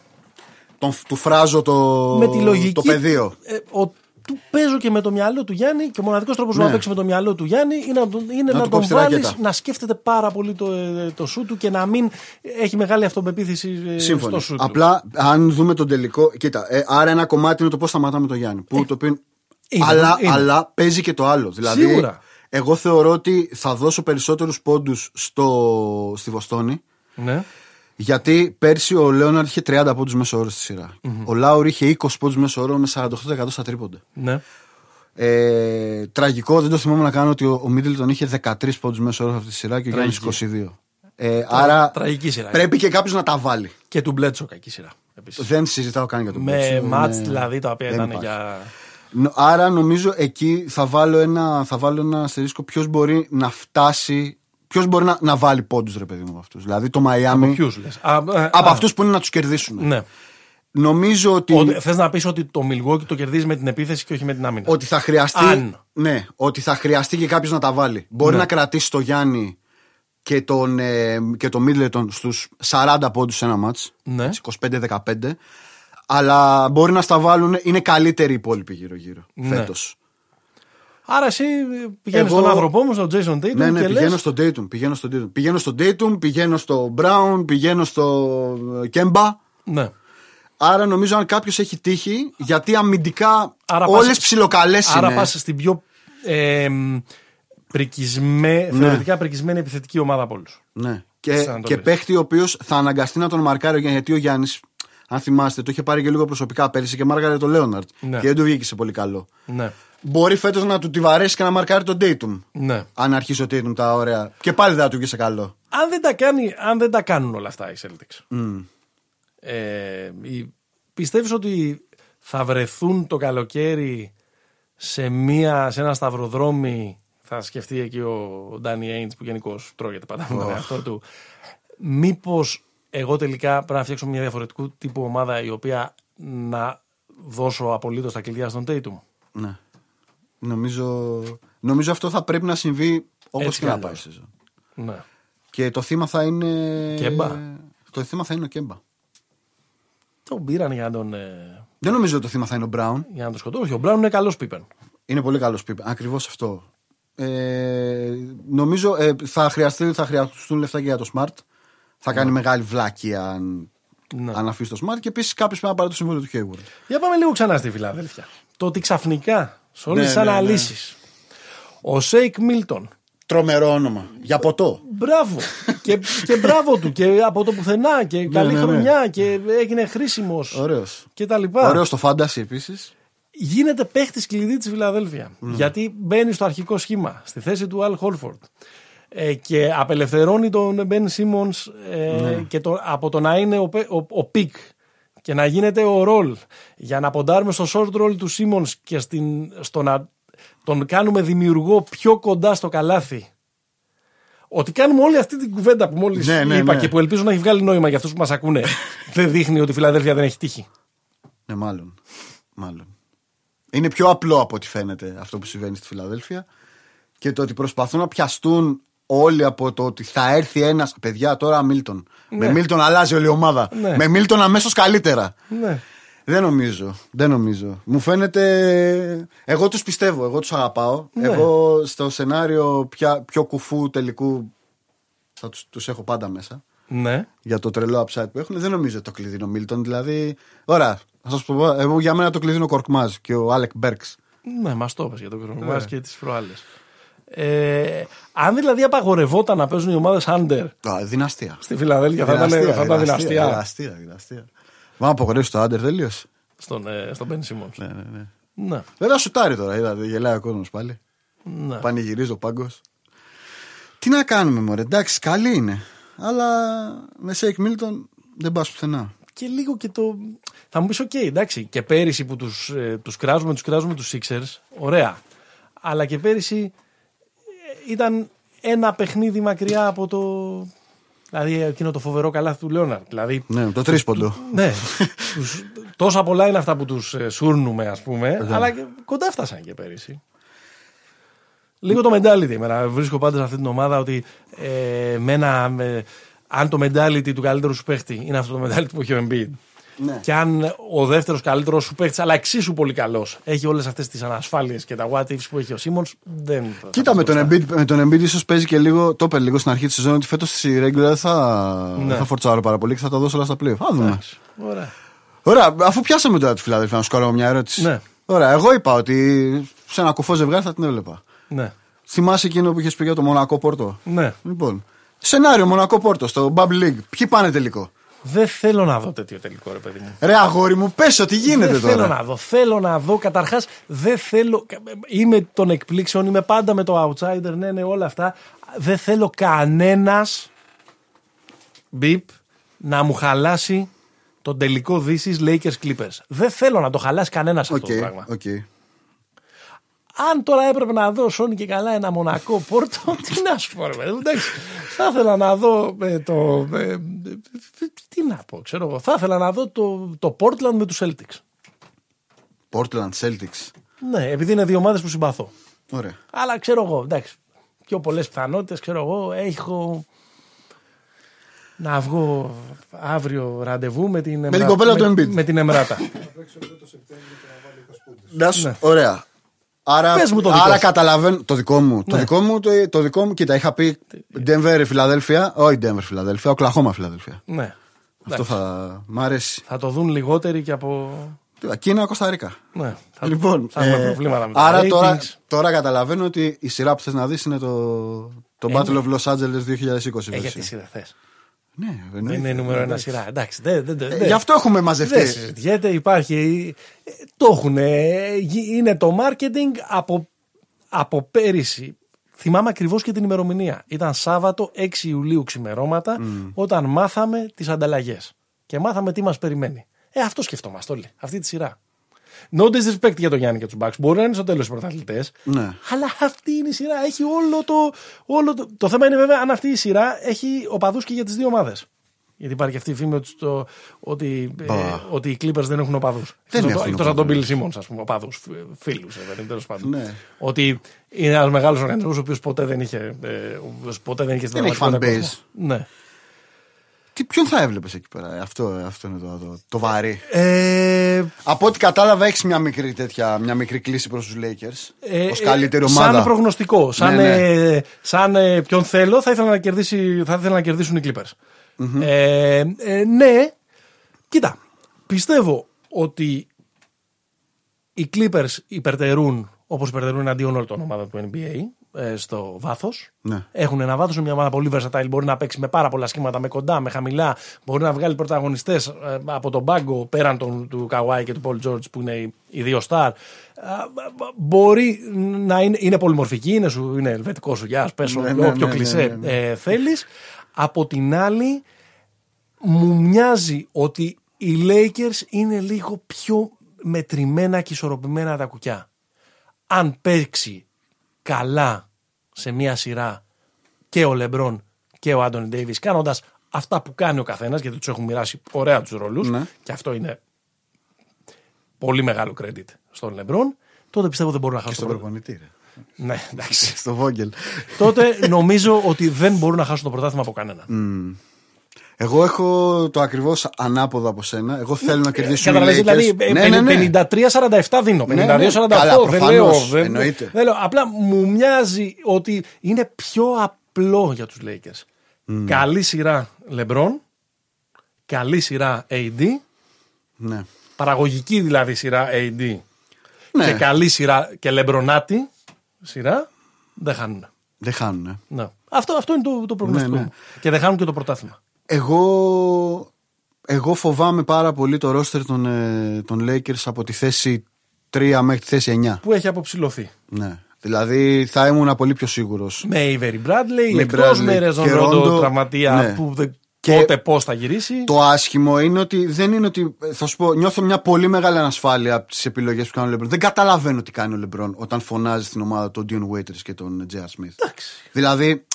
Τον, του φράζω το, Με τη λογική. το πεδίο. Ε, ο, του παίζω και με το μυαλό του Γιάννη και ο μοναδικός τρόπος Ναι. να παίξει με το μυαλό του Γιάννη είναι να, τον- είναι Να να, του τον κόψει τη βάλεις ρακέτα. να σκέφτεται πάρα πολύ το, ε, το σου του και να μην έχει μεγάλη αυτοπεποίθηση ε, Σύμφωνοι. στο σου του. Απλά, αν δούμε τον τελικό. Κοίτα, ε, άρα ένα κομμάτι είναι το πώς σταματάμε τον Γιάννη. Που, το οποίο, Ε, είναι, αλλά, είναι. αλλά παίζει και το άλλο. Δηλαδή, Σίγουρα. εγώ θεωρώ ότι θα δώσω περισσότερους πόντους στη Βοστόνη. Ναι. Γιατί πέρσι ο Λέοναρντ είχε 30 πόντους μέσω όρο στη σειρα Ο Λάουρ είχε 20 πόντους μέσω όρο με 48% στα τρίποντα. ναι. Ε, τραγικό, δεν το θυμάμαι να κάνω ότι ο, ο Μίτλτον είχε 13 πόντους μέσω όρο αυτή τη σειρά και ο Γιάννης Τραγική. 22. Ε, άρα Τραγική σειρά. πρέπει και κάποιος να τα βάλει. Και του Μπλέτσο κακή σειρά. Επίσης. Δεν συζητάω καν για τον με Μπλέτσο, μάτς είναι- δηλαδή τα οποία δεν ήταν υπάρχει. για. Νο- Άρα νομίζω εκεί θα βάλω ένα, θα βάλω ένα αστερίσκο ποιος μπορεί να φτάσει. Ποιος μπορεί να, να βάλει πόντους, ρε παιδί μου, από αυτούς. Δηλαδή το Μαϊάμι. Ποιους λες; Από αυτούς που είναι να τους κερδίσουν. Ναι. Νομίζω ότι, Θες να πεις ότι το Milwaukee το κερδίζει με την επίθεση και όχι με την άμυνα; ότι θα χρειαστεί. Αν. Ναι, ότι θα χρειαστεί και κάποιος να τα βάλει. Μπορεί Ναι. να κρατήσει το Γιάννη και τον, ε, και τον Μίτλετον στους 40 πόντους σε ένα μάτς Ναι. έτσι, 25-15. Αλλά μπορεί να στα βάλουν. Είναι καλύτεροι οι υπόλοιποι γύρω-γύρω Ναι. φέτος. Άρα εσύ πηγαίνεις Εγώ- στον άνθρωπό μου, στον Jason Tatum Ναι, ναι, και πηγαίνω λες, στον Dayton. Πηγαίνω στον Dayton. Πηγαίνω στον Dayton, πηγαίνω στο Brown, πηγαίνω στο ε, Kemba. Ναι. Άρα νομίζω αν κάποιος έχει τύχει, γιατί αμυντικά Άρα όλες πας- ψιλοκαλές Άρα είναι. πα στην πιο ε, πρικισμέ, θεωρητικά πρικισμένη επιθετική ομάδα από όλους. Ναι. Της Και, Ανατολής. και παίχτη ο οποίος θα αναγκαστεί να τον μαρκάρει ο Γιάννης, γιατί ο Γιάννης, αν θυμάστε, το είχε πάρει και λίγο προσωπικά πέρυσι και μάργαρε τον Λέοναρτ. Ναι. Και δεν του βγήκε σε πολύ καλό. Ναι. Μπορεί φέτος να του τη βαρέσει και να μαρκάρει τον Dayton. ναι. Αν αρχίσει ο Dayton τα ωραία. Και πάλι δεν θα του βγει σε καλό. Αν, δεν τα κάνει, αν δεν τα κάνουν όλα αυτά οι Celtics, ε, η- πιστεύεις ότι θα βρεθούν το καλοκαίρι σε, μία, σε ένα σταυροδρόμι θα σκεφτεί εκεί ο Ντάνι Έιντς που γενικώς τρώγεται πάντα με τον εαυτό του μήπως εγώ τελικά πρέπει να φτιάξω μια διαφορετικού τύπου ομάδα η οποία να δώσω απολύτως τα κλειδιά στον Tatum Ναι. Νομίζω, νομίζω αυτό θα πρέπει να συμβεί όπως Έτσι και να κι πάει η αλλιώς. σεζόν. ναι. Και το θύμα θα είναι. Κέμπα. Το θύμα θα είναι ο Κέμπα. τον πήραν για να τον, ε, Δεν νομίζω ότι το θύμα θα είναι ο Μπράουν. για να τον σκοτώσουν ο Μπράουν είναι καλός πίπεν Είναι πολύ καλός πίπ. Ακριβώς αυτό. Ε, νομίζω ε, θα, χρειαστεί, θα χρειαστούν λεφτά και για το Smart. Θα κάνει μεγάλη βλάκια αν, Ναι. αν αφήσει το Smart. Και επίσης κάποιος πρέπει να πάρει το συμβόλαιο του Hayward. Για πάμε λίγο ξανά στη Φιλαδέλφια. Το ότι ξαφνικά σε όλες Ναι, τις ναι, ναι. αναλύσεις ο Σέικ Μίλτον. Τρομερό όνομα. Για ποτό. Μπράβο. και, και μπράβο του και από το πουθενά και καλή ναι, ναι. χρονιά και έγινε χρήσιμος Ωραίος. και τα λοιπά. Ωραίος στο fantasy επίσης. Γίνεται παίχτης κλειδί της Φιλαδέλφια. Γιατί μπαίνει στο αρχικό σχήμα, στη θέση του Αλ Χόρφορντ. Ε, και απελευθερώνει τον Μπεν Σίμονς ε, και το, από το να είναι ο, πε- ο, ο pick και να γίνεται ο ρολ για να ποντάρουμε στο short roll του Σίμον και στην, στο να τον κάνουμε δημιουργό πιο κοντά στο καλάθι. Ότι κάνουμε όλη αυτή την κουβέντα που μόλις Ναι, ναι, είπα ναι. και που ελπίζω να έχει βγάλει νόημα για αυτούς που μας ακούνε, δεν δείχνει ότι η Φιλαδέλφια δεν έχει τύχη. Ναι, μάλλον. μάλλον. Είναι πιο απλό από ό,τι φαίνεται αυτό που συμβαίνει στη Φιλαδέλφια. Και το ότι προσπαθούν να πιαστούν όλοι από το ότι θα έρθει ένα. Παιδιά, τώρα Μίλτον. Με Μίλτον αλλάζει όλη η ομάδα. Ναι. Με Μίλτον αμέσως καλύτερα. Ναι. Δεν νομίζω. Δεν νομίζω. Μου φαίνεται. Εγώ τους πιστεύω. Εγώ τους αγαπάω. Ναι. Εγώ στο σενάριο πια, πιο κουφού τελικού θα τους, τους έχω πάντα μέσα. Ναι. Για το τρελό upside που έχουν. Δεν νομίζω ότι το κλειδί είναι ο Μίλτον. Δηλαδή. Ωραία. Θα σας πω. Εγώ για μένα το κλειδί είναι ο Κορκμάζ και ο Άλεκ Μπέρξ. Ναι, μας το είπες για τον Ναι. Κρονομάς και τις προάλλες. Ε, αν δηλαδή απαγορευόταν να παίζουν οι ομάδες under Α, δυναστεία. στη Φιλαδέλφια, θα ήταν, Δυναστεία, θα ήταν δυναστεία, δυναστεία δυναστεία, δυναστεία. Μα απογορεύσει το άντερ τελείω. στον, ε, στον Ben Simmons. Ναι, ναι, ναι. Ναι. Βέβαια σουτάρει τώρα, είδατε, γελάει ο κόσμος πάλι. ναι. Πανηγυρίζει ο πάγκος. Τι να κάνουμε, Μωρέ, εντάξει, καλή είναι. Αλλά με Σέικ Μίλτον δεν πας πουθενά. Και λίγο και το. Θα μου πεις, οκ, εντάξει, και πέρυσι που τους ε, τους κράζουμε, τους κράζουμε τους Sixers, ωραία. Αλλά και πέρυσι ε, ήταν ένα παιχνίδι μακριά από το. Δηλαδή εκείνο το φοβερό καλάθι του Λέοναρτ. Δηλαδή Ναι, το τρίσποντο. Ναι. τους, Τόσα πολλά είναι αυτά που τους σούρνουμε, ας πούμε, αλλά και κοντά φτάσαν και πέρυσι. Λίγο το mentality εμένα. Βρίσκω πάντα σε αυτή την ομάδα ότι ε, με ένα, με- αν το mentality του καλύτερου σου παίχτη είναι αυτό το mentality που έχει ο Embiid. Ναι. Και αν ο δεύτερος καλύτερος σου παίχτης, αλλά εξίσου πολύ καλός, έχει όλες αυτές τις ανασφάλειες και τα what ifs που έχει ο Σίμονς, δεν. θα Κοίτα, με πας τον, μπροστά. Embiid, με τον Embiid ίσως παίζει και λίγο, το είπε λίγο στην αρχή της σεζόν ότι φέτος στη regular δεν θα, Ναι. δεν θα φορτσάρω πάρα πολύ και θα τα δώσω όλα στα play. Θα δούμε. Ωραία. Ωραία, αφού πιάσαμε τώρα τη Φιλαδέλφια, να σου κάνω μια ερώτηση. Ναι. Ωραία, εγώ είπα ότι σε ένα κουφό ζευγάρι θα την έβλεπα. Ναι. Θυμάσαι εκείνο που είχες πει για το Μονακό Πόρτο; ναι. Λοιπόν, σενάριο Μονακό Πόρτο στο Bubble League. Ποιοι πάνε τελικό; Δεν θέλω να δω τέτοιο τελικό, ρε παιδί μου. Ρε αγόρι μου, πες ότι γίνεται δεν τώρα. θέλω να δω. Θέλω να δω. Καταρχάς, δεν θέλω. Είμαι των εκπλήξεων, είμαι πάντα με το outsider, ναι, ναι, όλα αυτά. Δεν θέλω κανένας μπιπ να μου χαλάσει τον τελικό δύση Lakers Clippers. Δεν θέλω να το χαλάσει κανένας αυτό Οκ, το πράγμα. οκ. Αν τώρα έπρεπε να δω σώνει και καλά ένα Μονακό Πόρτο, τι να σου πω, ρε παιδί μου, εντάξει. Θα ήθελα να δω ε, το. ε, ε, τι να πω, ξέρω εγώ. Θα ήθελα να δω το, το Portland με τους Celtics. Portland Celtics. Ναι, επειδή είναι δύο ομάδες που συμπαθώ. Ωραία. Αλλά ξέρω εγώ, εντάξει. Πιο πολλές πιθανότητες, ξέρω εγώ, έχω να βγω αύριο ραντεβού με την, την κοπέλα του με, Embiid. με την Εμράτα. Να σου, Ναι. Ωραία. Άρα, Πες μου το δικό άρα σου. καταλαβαίνω. Το δικό μου. Το Ναι. δικό μου, το, το δικό μου, κοίτα, είχα πει Denver, Φιλαδέλφια. Όχι Denver, Φιλαδέλφια. Οκλαχώμα, Φιλαδέλφια. ναι. Αυτό θα. Μ' αρέσει. Θα το δουν λιγότεροι και από. Τι, Κίνα, Κωνσταντίνα. Ναι, θα, Λοιπόν, θα έχουμε ε, προβλήματα με τα άρα ratings. τώρα, τώρα καταλαβαίνω ότι η σειρά που θες να δεις είναι το, το Ε, Battle ναι. of Los Angeles 2020. Ε, version. γιατί σειρά θες. Ναι, Δεν εννοείται. είναι νούμερο ένα σειρά. Εντάξει, δεν, δεν, δεν, Ε, Γι' αυτό έχουμε μαζευτεί. Δεν συζητιέται, υπάρχει. ε, Το έχουν. Είναι το marketing από, από πέρυσι. Θυμάμαι ακριβώς και την ημερομηνία. Ήταν Σάββατο 6 Ιουλίου ξημερώματα όταν μάθαμε τις ανταλλαγές. Και μάθαμε τι μας περιμένει. Ε, αυτό σκεφτόμαστε όλοι. Αυτή τη σειρά. No disrespect για τον Γιάννη και τους Bucks. Μπορεί να είναι στο τέλος οι πρωταθλητές. Ναι. Αλλά αυτή είναι η σειρά. Έχει όλο το, όλο το. Το θέμα είναι βέβαια αν αυτή η σειρά έχει οπαδούς και για τις δύο ομάδες. Γιατί υπάρχει και αυτή η φήμη ότι, στο, ότι, ε, Μπα. ότι οι Clippers δεν έχουν οπαδούς. Δεν έχουν Εκτός από τον οπαδούς. Bill Simmons, ας πούμε, οπαδούς, φίλους, τέλος πάντων. Ναι. Ότι είναι ένας μεγάλος οργανισμός ο οποίος ποτέ δεν είχε. Ε, ο οποίος ποτέ δεν είχε στην Δεν έχει πραγματικότητα fan κόσμο. Ναι. Τι, ποιον θα έβλεπες εκεί πέρα, ε, αυτό, αυτό είναι το, το, το βαρύ. Ε, Από ό,τι κατάλαβα, έχεις μια μικρή, τέτοια, μια μικρή κλίση προς τους Lakers. Ε, Ω καλύτερη ε, ομάδα. Σαν προγνωστικό. Σαν, Ναι, ναι. ε, σαν ε, ποιον θέλω, θα ήθελα να, κερδίσει, θα ήθελα να κερδίσουν οι Clippers. Ε, ε, ναι, κοίτα. Πιστεύω ότι οι Clippers υπερτερούν όπως υπερτερούν εναντίον όλων των ομάδων του NBA ε, στο βάθος. Ναι. Έχουν ένα βάθος, είναι μια ομάδα πολύ versatile. Μπορεί να παίξει με πάρα πολλά σχήματα, με κοντά, με χαμηλά. Μπορεί να βγάλει πρωταγωνιστές από τον πάγκο πέραν των, του Καουάι και του Πολ Τζόρτζ που είναι οι, οι δύο στάρ. Α, Μπορεί να είναι, είναι πολυμορφική, είναι, σου, είναι ελβετικό σου γεια, πες Ναι, ναι, όποιο ναι, κλισέ ναι, ναι. ε, θέλεις. Από την άλλη, μου μοιάζει ότι οι Lakers είναι λίγο πιο μετρημένα και ισορροπημένα τα κουκιά. Αν παίξει καλά σε μία σειρά και ο Λεμπρόν και ο Άντωνι Ντέιβις κάνοντας αυτά που κάνει ο καθένας γιατί τους έχουν μοιράσει ωραία τους ρόλους Ναι. και αυτό είναι πολύ μεγάλο credit στον Λεμπρόν τότε πιστεύω δεν μπορούν να χάσουν Στον το πρωτάθλημα. προπονητή. ρε. Ναι, εντάξει. Στο Βόγγελ. τότε νομίζω ότι δεν μπορούν να χάσουν το πρωτάθλημα από κανέναν. Εγώ έχω το ακριβώς ανάποδο από σένα. Εγώ θέλω να κερδίσουν οι Καταλαβαίνεις, Lakers. δηλαδή ε, ναι, ναι, ναι. 53-47 δίνω. 52-48 Ναι, ναι. δεν Καλά, λέω. προφανώς, δεν- εννοείται. δεν λέω. Απλά μου μοιάζει ότι είναι πιο απλό για τους Lakers. Καλή σειρά LeBron, καλή σειρά AD, Ναι. παραγωγική δηλαδή σειρά AD Ναι. και καλή σειρά και LeBronάτη σειρά, δεν χάνουν. Δεν χάνουν. Ναι. Αυτό, αυτό είναι το, το προγνωστικό. Ναι, ναι. μου. Και δεν χάνουν και το πρωτάθλημα. Εγώ, εγώ φοβάμαι πάρα πολύ το ρόστερ των, ε, των Lakers από τη θέση 3 μέχρι τη θέση 9. Που έχει αποψηλωθεί. Ναι. Δηλαδή θα ήμουν πολύ πιο σίγουρος. Με Avery Bradley, Με εκτός Bradley με Ρεζον και Ρόντο Rondo, τραυματία ναι. που δεν Και- πότε πώς θα γυρίσει. Το άσχημο είναι ότι δεν είναι ότι. Θα σου πω, νιώθω μια πολύ μεγάλη ανασφάλεια από τις επιλογές που κάνει ο Λεμπρόν. Δεν καταλαβαίνω τι κάνει ο Λεμπρόν όταν φωνάζει στην ομάδα τον Dion Waiters και τον J.R. Smith. Εντάξει. Δηλαδή,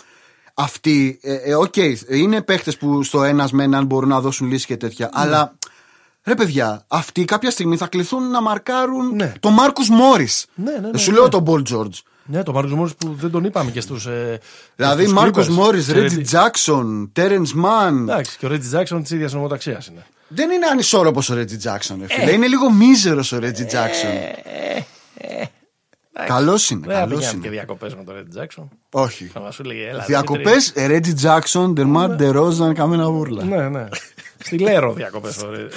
αυτοί, ε, ε, οκ, είναι παίχτες που στο ένας με έναν μπορούν να δώσουν λύση και τέτοια, αλλά Ρε παιδιά, αυτοί κάποια στιγμή θα κληθούν να μαρκάρουν Ναι. τον Μάρκους Μόρις. Ναι, ναι, ναι, Δεν σου ναι. λέω τον Πολ Τζορτζ. Ναι, το Μάρκο Μόρις που δεν τον είπαμε και στους. Ε, Δηλαδή, στους Μάρκο Clippers. Μόρις, Και Ρέτζι Reggie- Τζάξον, Τέρανς Μαν. Εντάξει, και ο Ρέτζι Τζάξον της ίδιας ομοταξίας είναι. Δεν είναι ανισόρροπος ο Ρέτζι Τζάξον, ρε Ε. φίλε. Είναι λίγο μίζερος ο Ρέτζι Τζάξον. Καλός είναι, Δεν θα καλό πηγαίναμε και είναι. διακοπές με τον Ρέτζι Τζάξον. Όχι. Θα μας σου λέγε, έλα. Διακοπές Ρέτζι Τζάξον, Ντερμάρ Ντερόζαν, καμένα βούρλα. Ναι, ναι. Στη Λέρο διακοπές ο Ρέτζι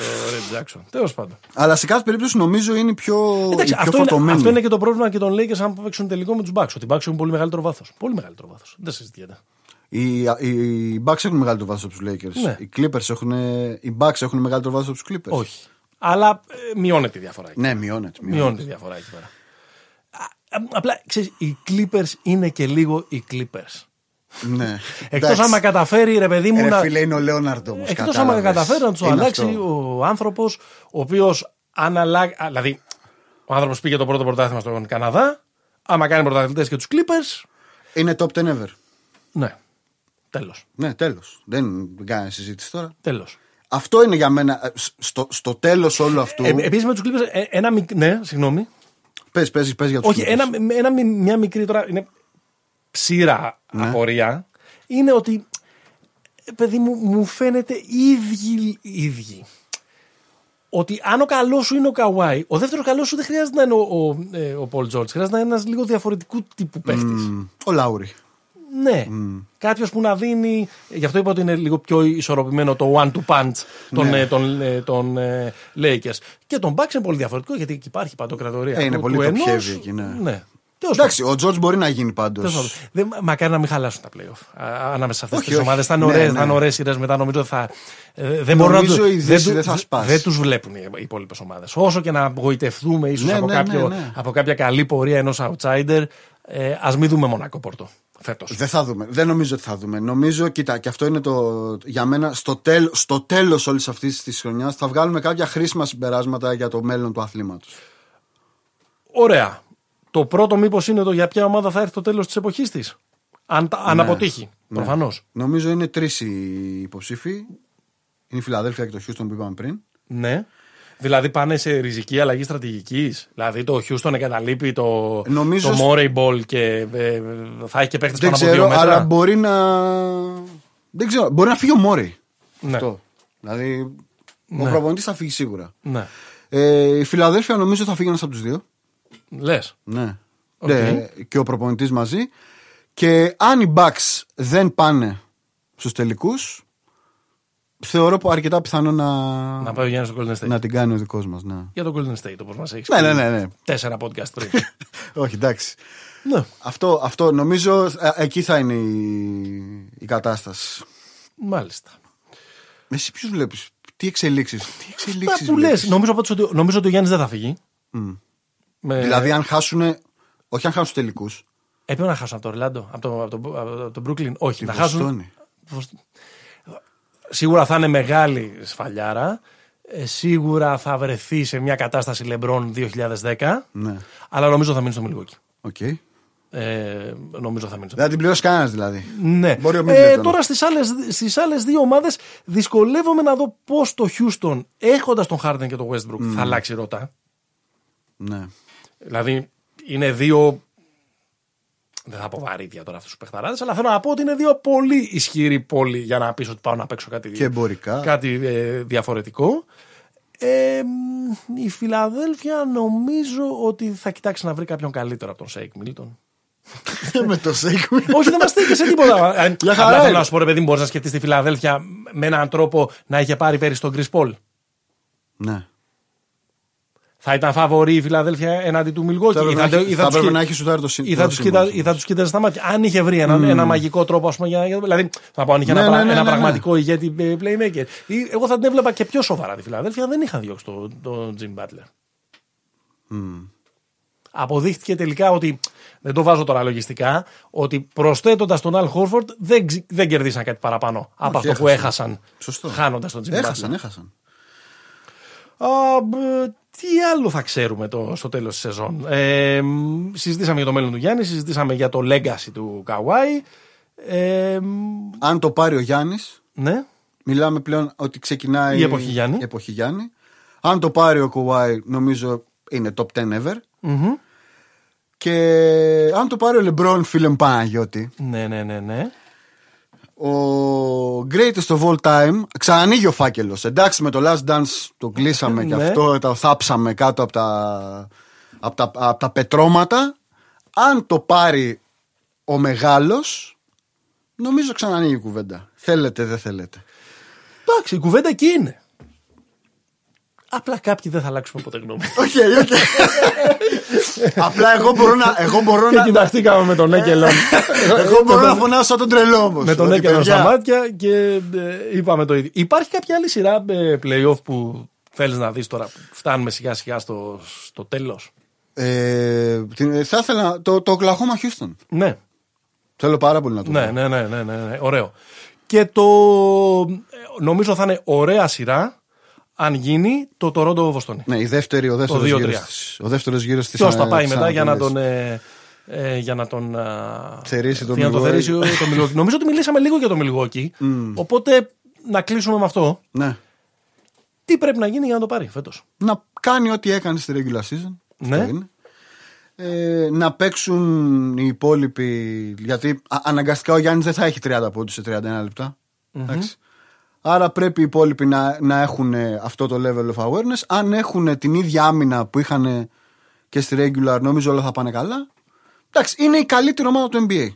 Τζάξον. Τέλος πάντων. Αλλά σε κάθε περίπτωση νομίζω είναι η πιο, Εντάξει, η πιο αυτό, είναι, φορτωμένη. αυτό είναι και το πρόβλημα και των Lakers αν παίξουν τελικό με τους Bucks. Ότι οι Bucks έχουν πολύ μεγαλύτερο βάθος. Πολύ μεγαλύτερο βάθος. Δεν συζητιέται. Οι, οι Bucks έχουν μεγαλύτερο βάθος από τους Lakers. Ναι. Οι Clippers έχουν. Οι Bucks έχουν μεγαλύτερο βάθος από τους Clippers. Όχι. Αλλά ε, μειώνεται η διαφορά εκεί. Ναι, μειώνεται. μειώνεται. Μειώνεται η διαφορά εκεί πέρα. Α, α, Απλά ξέρεις, οι Clippers είναι και λίγο οι Clippers. ναι. Εκτός Εντάξει. άμα καταφέρει ρε παιδί μου Ρε να. φίλε, είναι ο Λέοναρντ όμως. Εκτός άμα καταφέρει να τους αλλάξει ο άνθρωπος, ο οποίος αν αλλάξει. α, Δηλαδή, ο άνθρωπος πήγε το πρώτο πρωτάθλημα στον Καναδά. Άμα κάνει πρωταθλητές και τους Clippers. Είναι top 10 ever. Ναι. Τέλος. Ναι, τέλος. Δεν κάνει συζήτηση τώρα. Τέλος. Αυτό είναι για μένα. ε, Στο, στο τέλος όλου αυτού. Ε, Επίσης με τους Clippers, ε, ένα μικ... Ναι, συγγνώμη. Πες, πες, πες για τους Όχι, ένα, ένα, μι- μια μικρή τώρα. Είναι ψήρα απορία. Είναι ότι. ε, Παιδί μου, μου φαίνεται ίδιοι. ίδιοι. Ότι αν ο καλός σου είναι ο Καουάι, ο δεύτερος καλός σου δεν χρειάζεται να είναι ο, ο, ε, ο Πολ Τζόρτ. Χρειάζεται να είναι ένας λίγο διαφορετικού τύπου παίχτη. Ο Λάουρι. Ναι. Κάποιος που να δίνει. Γι' αυτό είπα ότι είναι λίγο πιο ισορροπημένο το one-two punch των, Ναι. ε, των, ε, των ε, Lakers. Και τον Bucks είναι πολύ διαφορετικό γιατί εκεί υπάρχει παντοκρατορία. Ε, είναι του- πολύ του top ενός. heavy εκεί, ναι. ναι. Τέλος Εντάξει, ο Τζορτζ μπορεί να γίνει πάντως. πάντων. Τέλος πάντων. Δεν- Μακάρι να μην χαλάσουν τα playoff α, ανάμεσα σε αυτές Όχι, τις όχι. ομάδες. Θα είναι Ναι, ωραίε ναι. ναι, ωραίες σειρές μετά. Νομίζω θα. ε, δεν μπορούν να Νομίζω του- η Δύση του- δεν θα σπάσει. Δεν τους βλέπουν οι υπόλοιπες ομάδες. Όσο και να απογοητευτούμε ίσως Ναι, από, ναι, κάποιο- ναι, ναι. από κάποια καλή πορεία ενός outsider, ε, ας μην δούμε μονακό πόρτο φέτος. Δεν θα δούμε. Δεν νομίζω ότι θα δούμε. Νομίζω, κοίτα, και αυτό είναι το. Για μένα, στο, τέλ, στο τέλος όλης αυτής της χρονιάς θα βγάλουμε κάποια χρήσιμα συμπεράσματα για το μέλλον του αθλήματος. Ωραία. Το πρώτο μήπως είναι το για ποια ομάδα θα έρθει το τέλος της εποχής της. Αν, τα- αν Ναι. αποτύχει. Προφανώς. Νομίζω είναι τρεις οι υποψήφοι. Είναι η Φιλαδέλφια και το Houston που είπαμε πριν. Ναι. Δηλαδή πάνε σε ριζική αλλαγή στρατηγικής. Δηλαδή το Houston εγκαταλείπει το, Νομίζω το σ- Morey Ball και ε, θα έχει και παίχτες Δεν πάνω από δύο ξέρω, μέτρα. αλλά μπορεί να. Δεν ξέρω, μπορεί να φύγει ο Μόρι. Ναι. Αυτό. Δηλαδή, ο Ναι. προπονητής θα φύγει σίγουρα. Ναι. Ε, η Φιλαδέλφια νομίζω θα φύγει ένας από τους δύο. Λες. Ναι. Οκ. Ναι, και ο προπονητής μαζί. Και αν οι Bucks δεν πάνε στους τελικούς, θεωρώ που αρκετά πιθανό να, Να πάει ο Γιάννης στο Golden State. να την κάνει ο δικός μας. Ναι. Για το Golden State, όπως μας έχεις Ναι, ναι, ναι, ναι. Τέσσερα podcast πριν. Όχι, εντάξει. ναι. Αυτό, αυτό νομίζω ε, εκεί θα είναι η, η κατάσταση. Μάλιστα. Εσύ ποιους βλέπεις, τι εξελίξεις; Τι Αυτά εξελίξει. που λες. Νομίζω, πάντως ότι- νομίζω ότι ο Γιάννης δεν θα φύγει. Με... Δηλαδή, αν χάσουν. Όχι αν χάσουν τελικούς. Έπρεπε να χάσουν από το Ορλάντο, από το, από το, από το Brooklyn. Όχι, να χάσουν. Σίγουρα θα είναι μεγάλη σφαλιάρα. Ε, σίγουρα θα βρεθεί σε μια κατάσταση Λεμπρόν 2010. Ναι. Αλλά νομίζω θα μείνει στο Μιλγουόκι. Οκ. Ε, νομίζω θα μείνει στο Δεν θα την πληρώσει κανένας δηλαδή. Ναι. Μπορεί ο ε, Middleton. τώρα στις άλλες, στις άλλες δύο ομάδες δυσκολεύομαι να δω πώς το Houston έχοντας τον Harden και τον Westbrook θα αλλάξει ρότα. Ναι. Δηλαδή είναι δύο. Δεν θα πω βαρίδια τώρα αυτούς τους παιχταράδες, αλλά θέλω να πω ότι είναι δύο πολύ ισχυροί πόλοι για να πεις ότι πάω να παίξω κάτι, Και εμπορικά. κάτι ε, διαφορετικό. Ε, μ, η Φιλαδέλφια νομίζω ότι θα κοιτάξει να βρει κάποιον καλύτερο από τον Σέικ Μίλτον. με το Σέικου. Όχι, δεν μας στέκει σε τίποτα. Ε, Για χαρά Απλά θέλω είναι. να σου πω, ρε παιδί, μπορείς να σκεφτείς τη Φιλαδέλφια με έναν τρόπο να είχε πάρει πέρυσι τον Κρις Πολ. ναι. Θα ήταν φαβορή η Φιλαδέλφια έναντι του Μιλγουόκι. Θα Ή έπρεπε να έχει- θα τους έπρεπε κοι- να έχει σουτάρει το συ- ή θα το τους σύμπαν. κοίτα- ή θα τους κοίταζε στα μάτια. Αν είχε βρει ένα, ένα μαγικό τρόπο, ας πούμε, για, για- δηλαδή θα πω αν είχε Ναι, ένα, ναι, πρα- ναι, ένα ναι, ναι. πραγματικό ηγέτη ε, playmaker. Ή, εγώ θα την έβλεπα και πιο σοβαρά τη Φιλαδέλφια. Δεν είχαν διώξει τον το Jimmy Butler. Αποδείχτηκε τελικά ότι. Δεν το βάζω τώρα λογιστικά. Ότι προσθέτοντας τον Αλ Χόρφορντ δεν, ξ- δεν κερδίσαν κάτι παραπάνω από αυτό που έχασαν. έχασαν Σωστό. χάνοντας τον Jim Έχασαν, Butler. έχασαν. Α, μπ, τι άλλο θα ξέρουμε το, στο τέλος της σεζόν; Ε, μ, συζητήσαμε για το μέλλον του Γιάννη, συζητήσαμε για το legacy του Καουάι. Ε, μ, Αν το πάρει ο Γιάννης, ναι, μιλάμε πλέον ότι ξεκινάει Η εποχή Γιάννη. η εποχή Γιάννη. Αν το πάρει ο Κουάι, νομίζω είναι top 10 ever. Και αν το πάρει ο Λεμπρόν, φίλε μου Παναγιώτη, Ναι, ναι, ναι, ναι. Ο greatest of all time ξανανοίγει ο φάκελος. Εντάξει, με το last dance το κλείσαμε και Ναι. αυτό το θάψαμε κάτω από τα, από τα, από τα πετρώματα. Αν το πάρει ο μεγάλος, νομίζω ξανανοίγει η κουβέντα. Θέλετε, δεν θέλετε. Εντάξει, η κουβέντα εκεί είναι. Απλά κάποιοι δεν θα αλλάξουμε ποτέ γνώμη. Οκ, οκ. Απλά εγώ μπορώ να. Εγώ μπορώ Και να, κοιταχτήκαμε με τον Έκελον. εγώ μπορώ να φωνάζω σαν τον τρελό όμως. με τον Έκελον στα μάτια και ε, είπαμε το ίδιο. Υπάρχει κάποια άλλη σειρά ε, playoff που θέλεις να δεις τώρα. που Φτάνουμε σιγά σιγά στο, στο τέλος; Ε, την- θα ήθελα. Το, το Oklahoma Houston. Ναι. Θέλω πάρα πολύ να το Ναι, δω. ναι, ναι, ναι, ναι, ναι, ωραίο. Και το ε, νομίζω θα είναι ωραία σειρά αν γίνει το Toronto Βοστόνη. Ναι, η δεύτερη, ο δεύτερος 2-3. γύρος. Ο δεύτερος γύρος της Ποιος θα ανα- πάει της μετά για να Ανατολής. τον. Ε, ε, για να τον. α, Θερήσει τον για να τον Milwaukee. θερήσει ο- το Milwaukee. Νομίζω ότι μιλήσαμε λίγο για το Milwaukee. Οπότε να κλείσουμε με αυτό. Ναι. Τι πρέπει να γίνει για να το πάρει φέτος; Να κάνει ό,τι έκανε στη regular season. Ναι. Αυτό είναι. Ε, να παίξουν οι υπόλοιποι. Γιατί α- αναγκαστικά ο Γιάννης δεν θα έχει 30 πόντους σε 31 λεπτα Εντάξει. Άρα πρέπει οι υπόλοιποι να, να έχουν ε, αυτό το level of awareness. Αν έχουν την ίδια άμυνα που είχαν και στη regular, νομίζω όλα θα πάνε καλά. Εντάξει, είναι η καλύτερη ομάδα του NBA.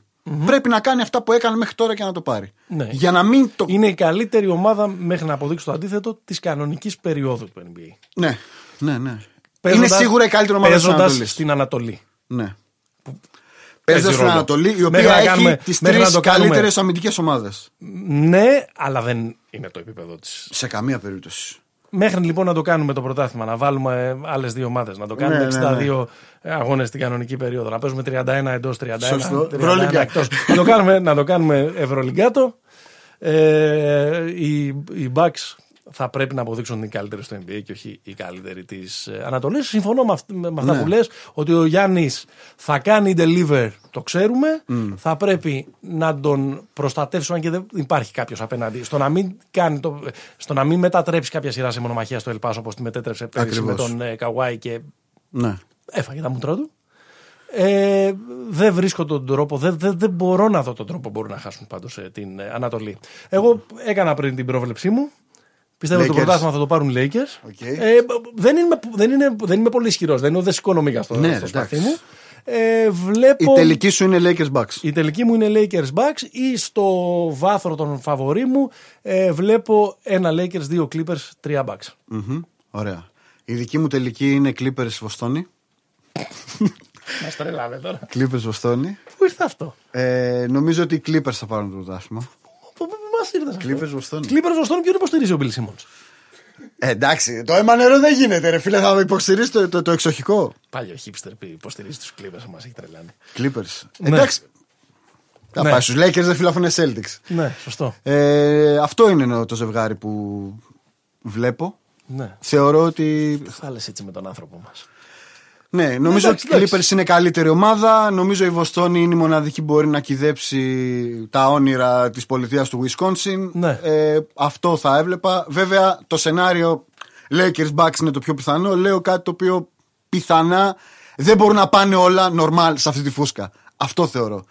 Πρέπει να κάνει αυτά που έκανε μέχρι τώρα και να το πάρει. Ναι. Για να μην το. Είναι η καλύτερη ομάδα μέχρι να αποδείξει το αντίθετο της κανονικής περίοδου του NBA. Ναι, ναι, ναι. Παίζοντας- είναι σίγουρα η καλύτερη ομάδα της παίζοντας Ανατολής. στην Ανατολή. Ναι. Παίζεις Παίζοντα στην ρόλο. Ανατολή, η Μέχρι οποία να έχει κάνουμε- τις μέχρι να τρεις το κάνουμε- καλύτερες αμυντικές ομάδες. Ναι, αλλά δεν είναι το επίπεδο της. Σε καμία περίπτωση. Μέχρι λοιπόν να το κάνουμε το πρωτάθλημα, να βάλουμε άλλες δύο ομάδες, να το κάνουμε Ναι, ναι, 62 αγώνες στην κανονική περίοδο, να παίζουμε 31 εντός 31. Σωστό. 31 Ευρωλίγκα. εκτός. να, το κάνουμε, να το κάνουμε Ευρωλυγκάτο. Ε, οι, οι Bucks θα πρέπει να αποδείξουν την καλύτερη στο NBA και όχι η καλύτερη της Ανατολής. Συμφωνώ με, αυ- με αυτά Ναι. που λες ότι ο Γιάννης θα κάνει deliver, το ξέρουμε. Θα πρέπει να τον προστατεύσουμε, αν και δεν υπάρχει κάποιος απέναντι. Στο να μην, κάνει το, στο να μην μετατρέψει κάποια σειρά σε μονομαχία στο Ελπάσο όπως τη μετέτρεψε πέρυσι με Ακριβώς. τον ε, Καουάι και Ναι. έφαγε τα μούτρα του. Ε, δεν βρίσκω τον τρόπο, δεν, δεν, δεν μπορώ να δω τον τρόπο που μπορούν να χάσουν πάντως την ε, Ανατολή. Εγώ έκανα πριν την πρόβλεψή μου. Πιστεύω ότι το Lakers. πρωτάθλημα θα το πάρουν Lakers. OK. Ε, δεν, είμαι, δεν, είναι, δεν είμαι πολύ ισχυρός. Δεν, είναι- δεν σηκώνω μύγα στο, Ναι, στο σπαθί εντάξει. μου. Ε, βλέπω, Η τελική σου είναι Lakers Bucks. η τελική μου είναι Lakers Bucks ή στο βάθρο των φαβορή μου ε, βλέπω ένα Lakers, δύο Clippers, τρία Bucks. Μμμ. Ωραία. Η δική μου τελική είναι Clippers Βοστόνη. Μα τρελάνε τώρα. Clippers Βοστόνη. Πού ήρθε αυτό; Ε, νομίζω ότι οι Clippers θα πάρουν το πρωτάθλημα. Πού μα ήρθε αυτό. Clippers Βοστόνη. Clippers Βοστόνη, ποιον υποστηρίζει ο Bill Simmons; Ε, εντάξει, το αίμα νερό δεν γίνεται, ρε φίλε. Θα υποστηρίζει το, το, το εξοχικό. Πάλι ο hipster που υποστηρίζει τους Clippers μας έχει τρελάνει. Clippers. Ναι. Εντάξει. Θα Ναι. πάει στους Lakers, δεν φίλε, αφού είναι Celtics. Ναι, σωστό. Ε, αυτό είναι το ζευγάρι που βλέπω. Ναι. Θεωρώ ότι. Θα λες έτσι με τον άνθρωπο μας. Ναι, νομίζω Εντάξει, ότι οι εντάξει. Clippers είναι καλύτερη ομάδα. Νομίζω η Βοστόνη είναι η μοναδική που μπορεί να κυδέψει τα όνειρα της πολιτείας του Wisconsin. Ναι. Ε, αυτό θα έβλεπα. Βέβαια, το σενάριο Lakers Bucks είναι το πιο πιθανό. Λέω κάτι το οποίο πιθανά δεν μπορούν να πάνε όλα normal σε αυτή τη φούσκα. Αυτό θεωρώ.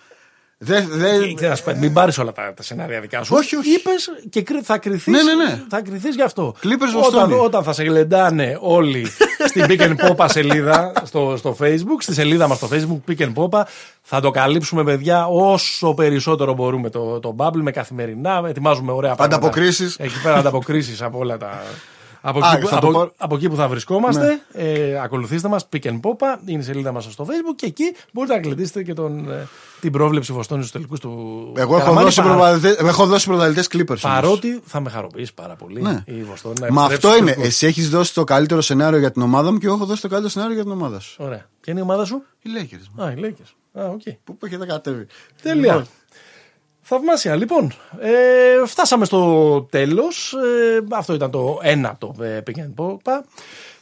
Δεν, δεν, Και να σου πω, μην πάρεις όλα τα, τα σενάρια δικά σου. Όχι, όχι. Είπες και κρι- θα κρυθεί. Ναι, ναι, ναι. Θα κρυθείς γι' αυτό. Clippers όταν, Βοστόνη. όταν θα σε γλεντάνε όλοι στην Pick and Popa σελίδα στο, στο Facebook, στη σελίδα μας στο Facebook, Pick and Popa, θα το καλύψουμε, παιδιά, όσο περισσότερο μπορούμε το, το bubble με καθημερινά. Ετοιμάζουμε ωραία πράγματα. Ανταποκρίσεις. Εκεί πέρα ανταποκρίσεις από όλα τα. Από Α, εκεί, που, θα το από, πάρω. Ναι. από εκεί που θα βρισκόμαστε, ε, ακολουθήστε μας, Pick and Popa, είναι η σελίδα μας στο Facebook και εκεί μπορείτε να κλειδίσετε και τον, ε, την πρόβλεψη Βοστόνης στους τελικούς του Εγώ έχω Καραμάνι, δώσει, παρά- προβαδε- έχω δώσει πρωταθλητέ Clippers. όμως. Παρότι θα με χαροποιήσει πάρα πολύ Ναι. η Βοστόνη να Μα επιστρέψει αυτό στους είναι. τελικούς. Εσύ έχεις δώσει το καλύτερο σενάριο για την ομάδα μου και εγώ έχω δώσει το καλύτερο σενάριο για την ομάδα σου. Ωραία. Ποια είναι η ομάδα σου; Οι Lakers. Α, οι Lakers. Α, οκ. Που που έχετε κατέβει. Τέλεια. Λοιπόν, Θαυμάσια. Λοιπόν, ε, φτάσαμε στο τέλος. Ε, αυτό ήταν το ένατο ε, Pick and Popa.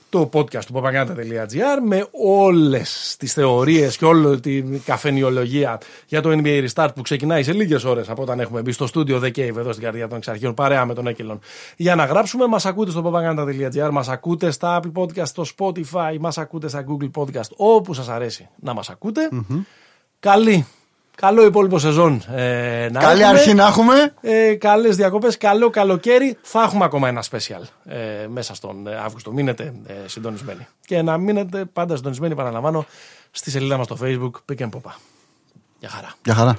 το podcast του popaganda.gr με όλες τις θεωρίες και όλη την καφενιολογία για το NBA Restart που ξεκινάει σε λίγες ώρες από όταν έχουμε μπει στο στούντιο The Cave εδώ στην καρδιά των Εξαρχείων παρέα με τον Έκελον για να γράψουμε. Μας ακούτε στο popaganda.gr, μας ακούτε στα Apple Podcast, στο Spotify, μας ακούτε στα Google Podcast, όπου σας αρέσει να μας ακούτε. Καλή Καλό υπόλοιπο σεζόν ε, να Καλή έχουμε. αρχή να έχουμε. Ε, Καλές διακοπές, καλό καλοκαίρι. Θα έχουμε ακόμα ένα special ε, μέσα στον ε, Αύγουστο. Μείνετε ε, συντονισμένοι. Και να μείνετε πάντα συντονισμένοι, παραλαμβάνω, στη σελίδα μας στο Facebook Pick and Popa. Γεια χαρά. Γεια χαρά.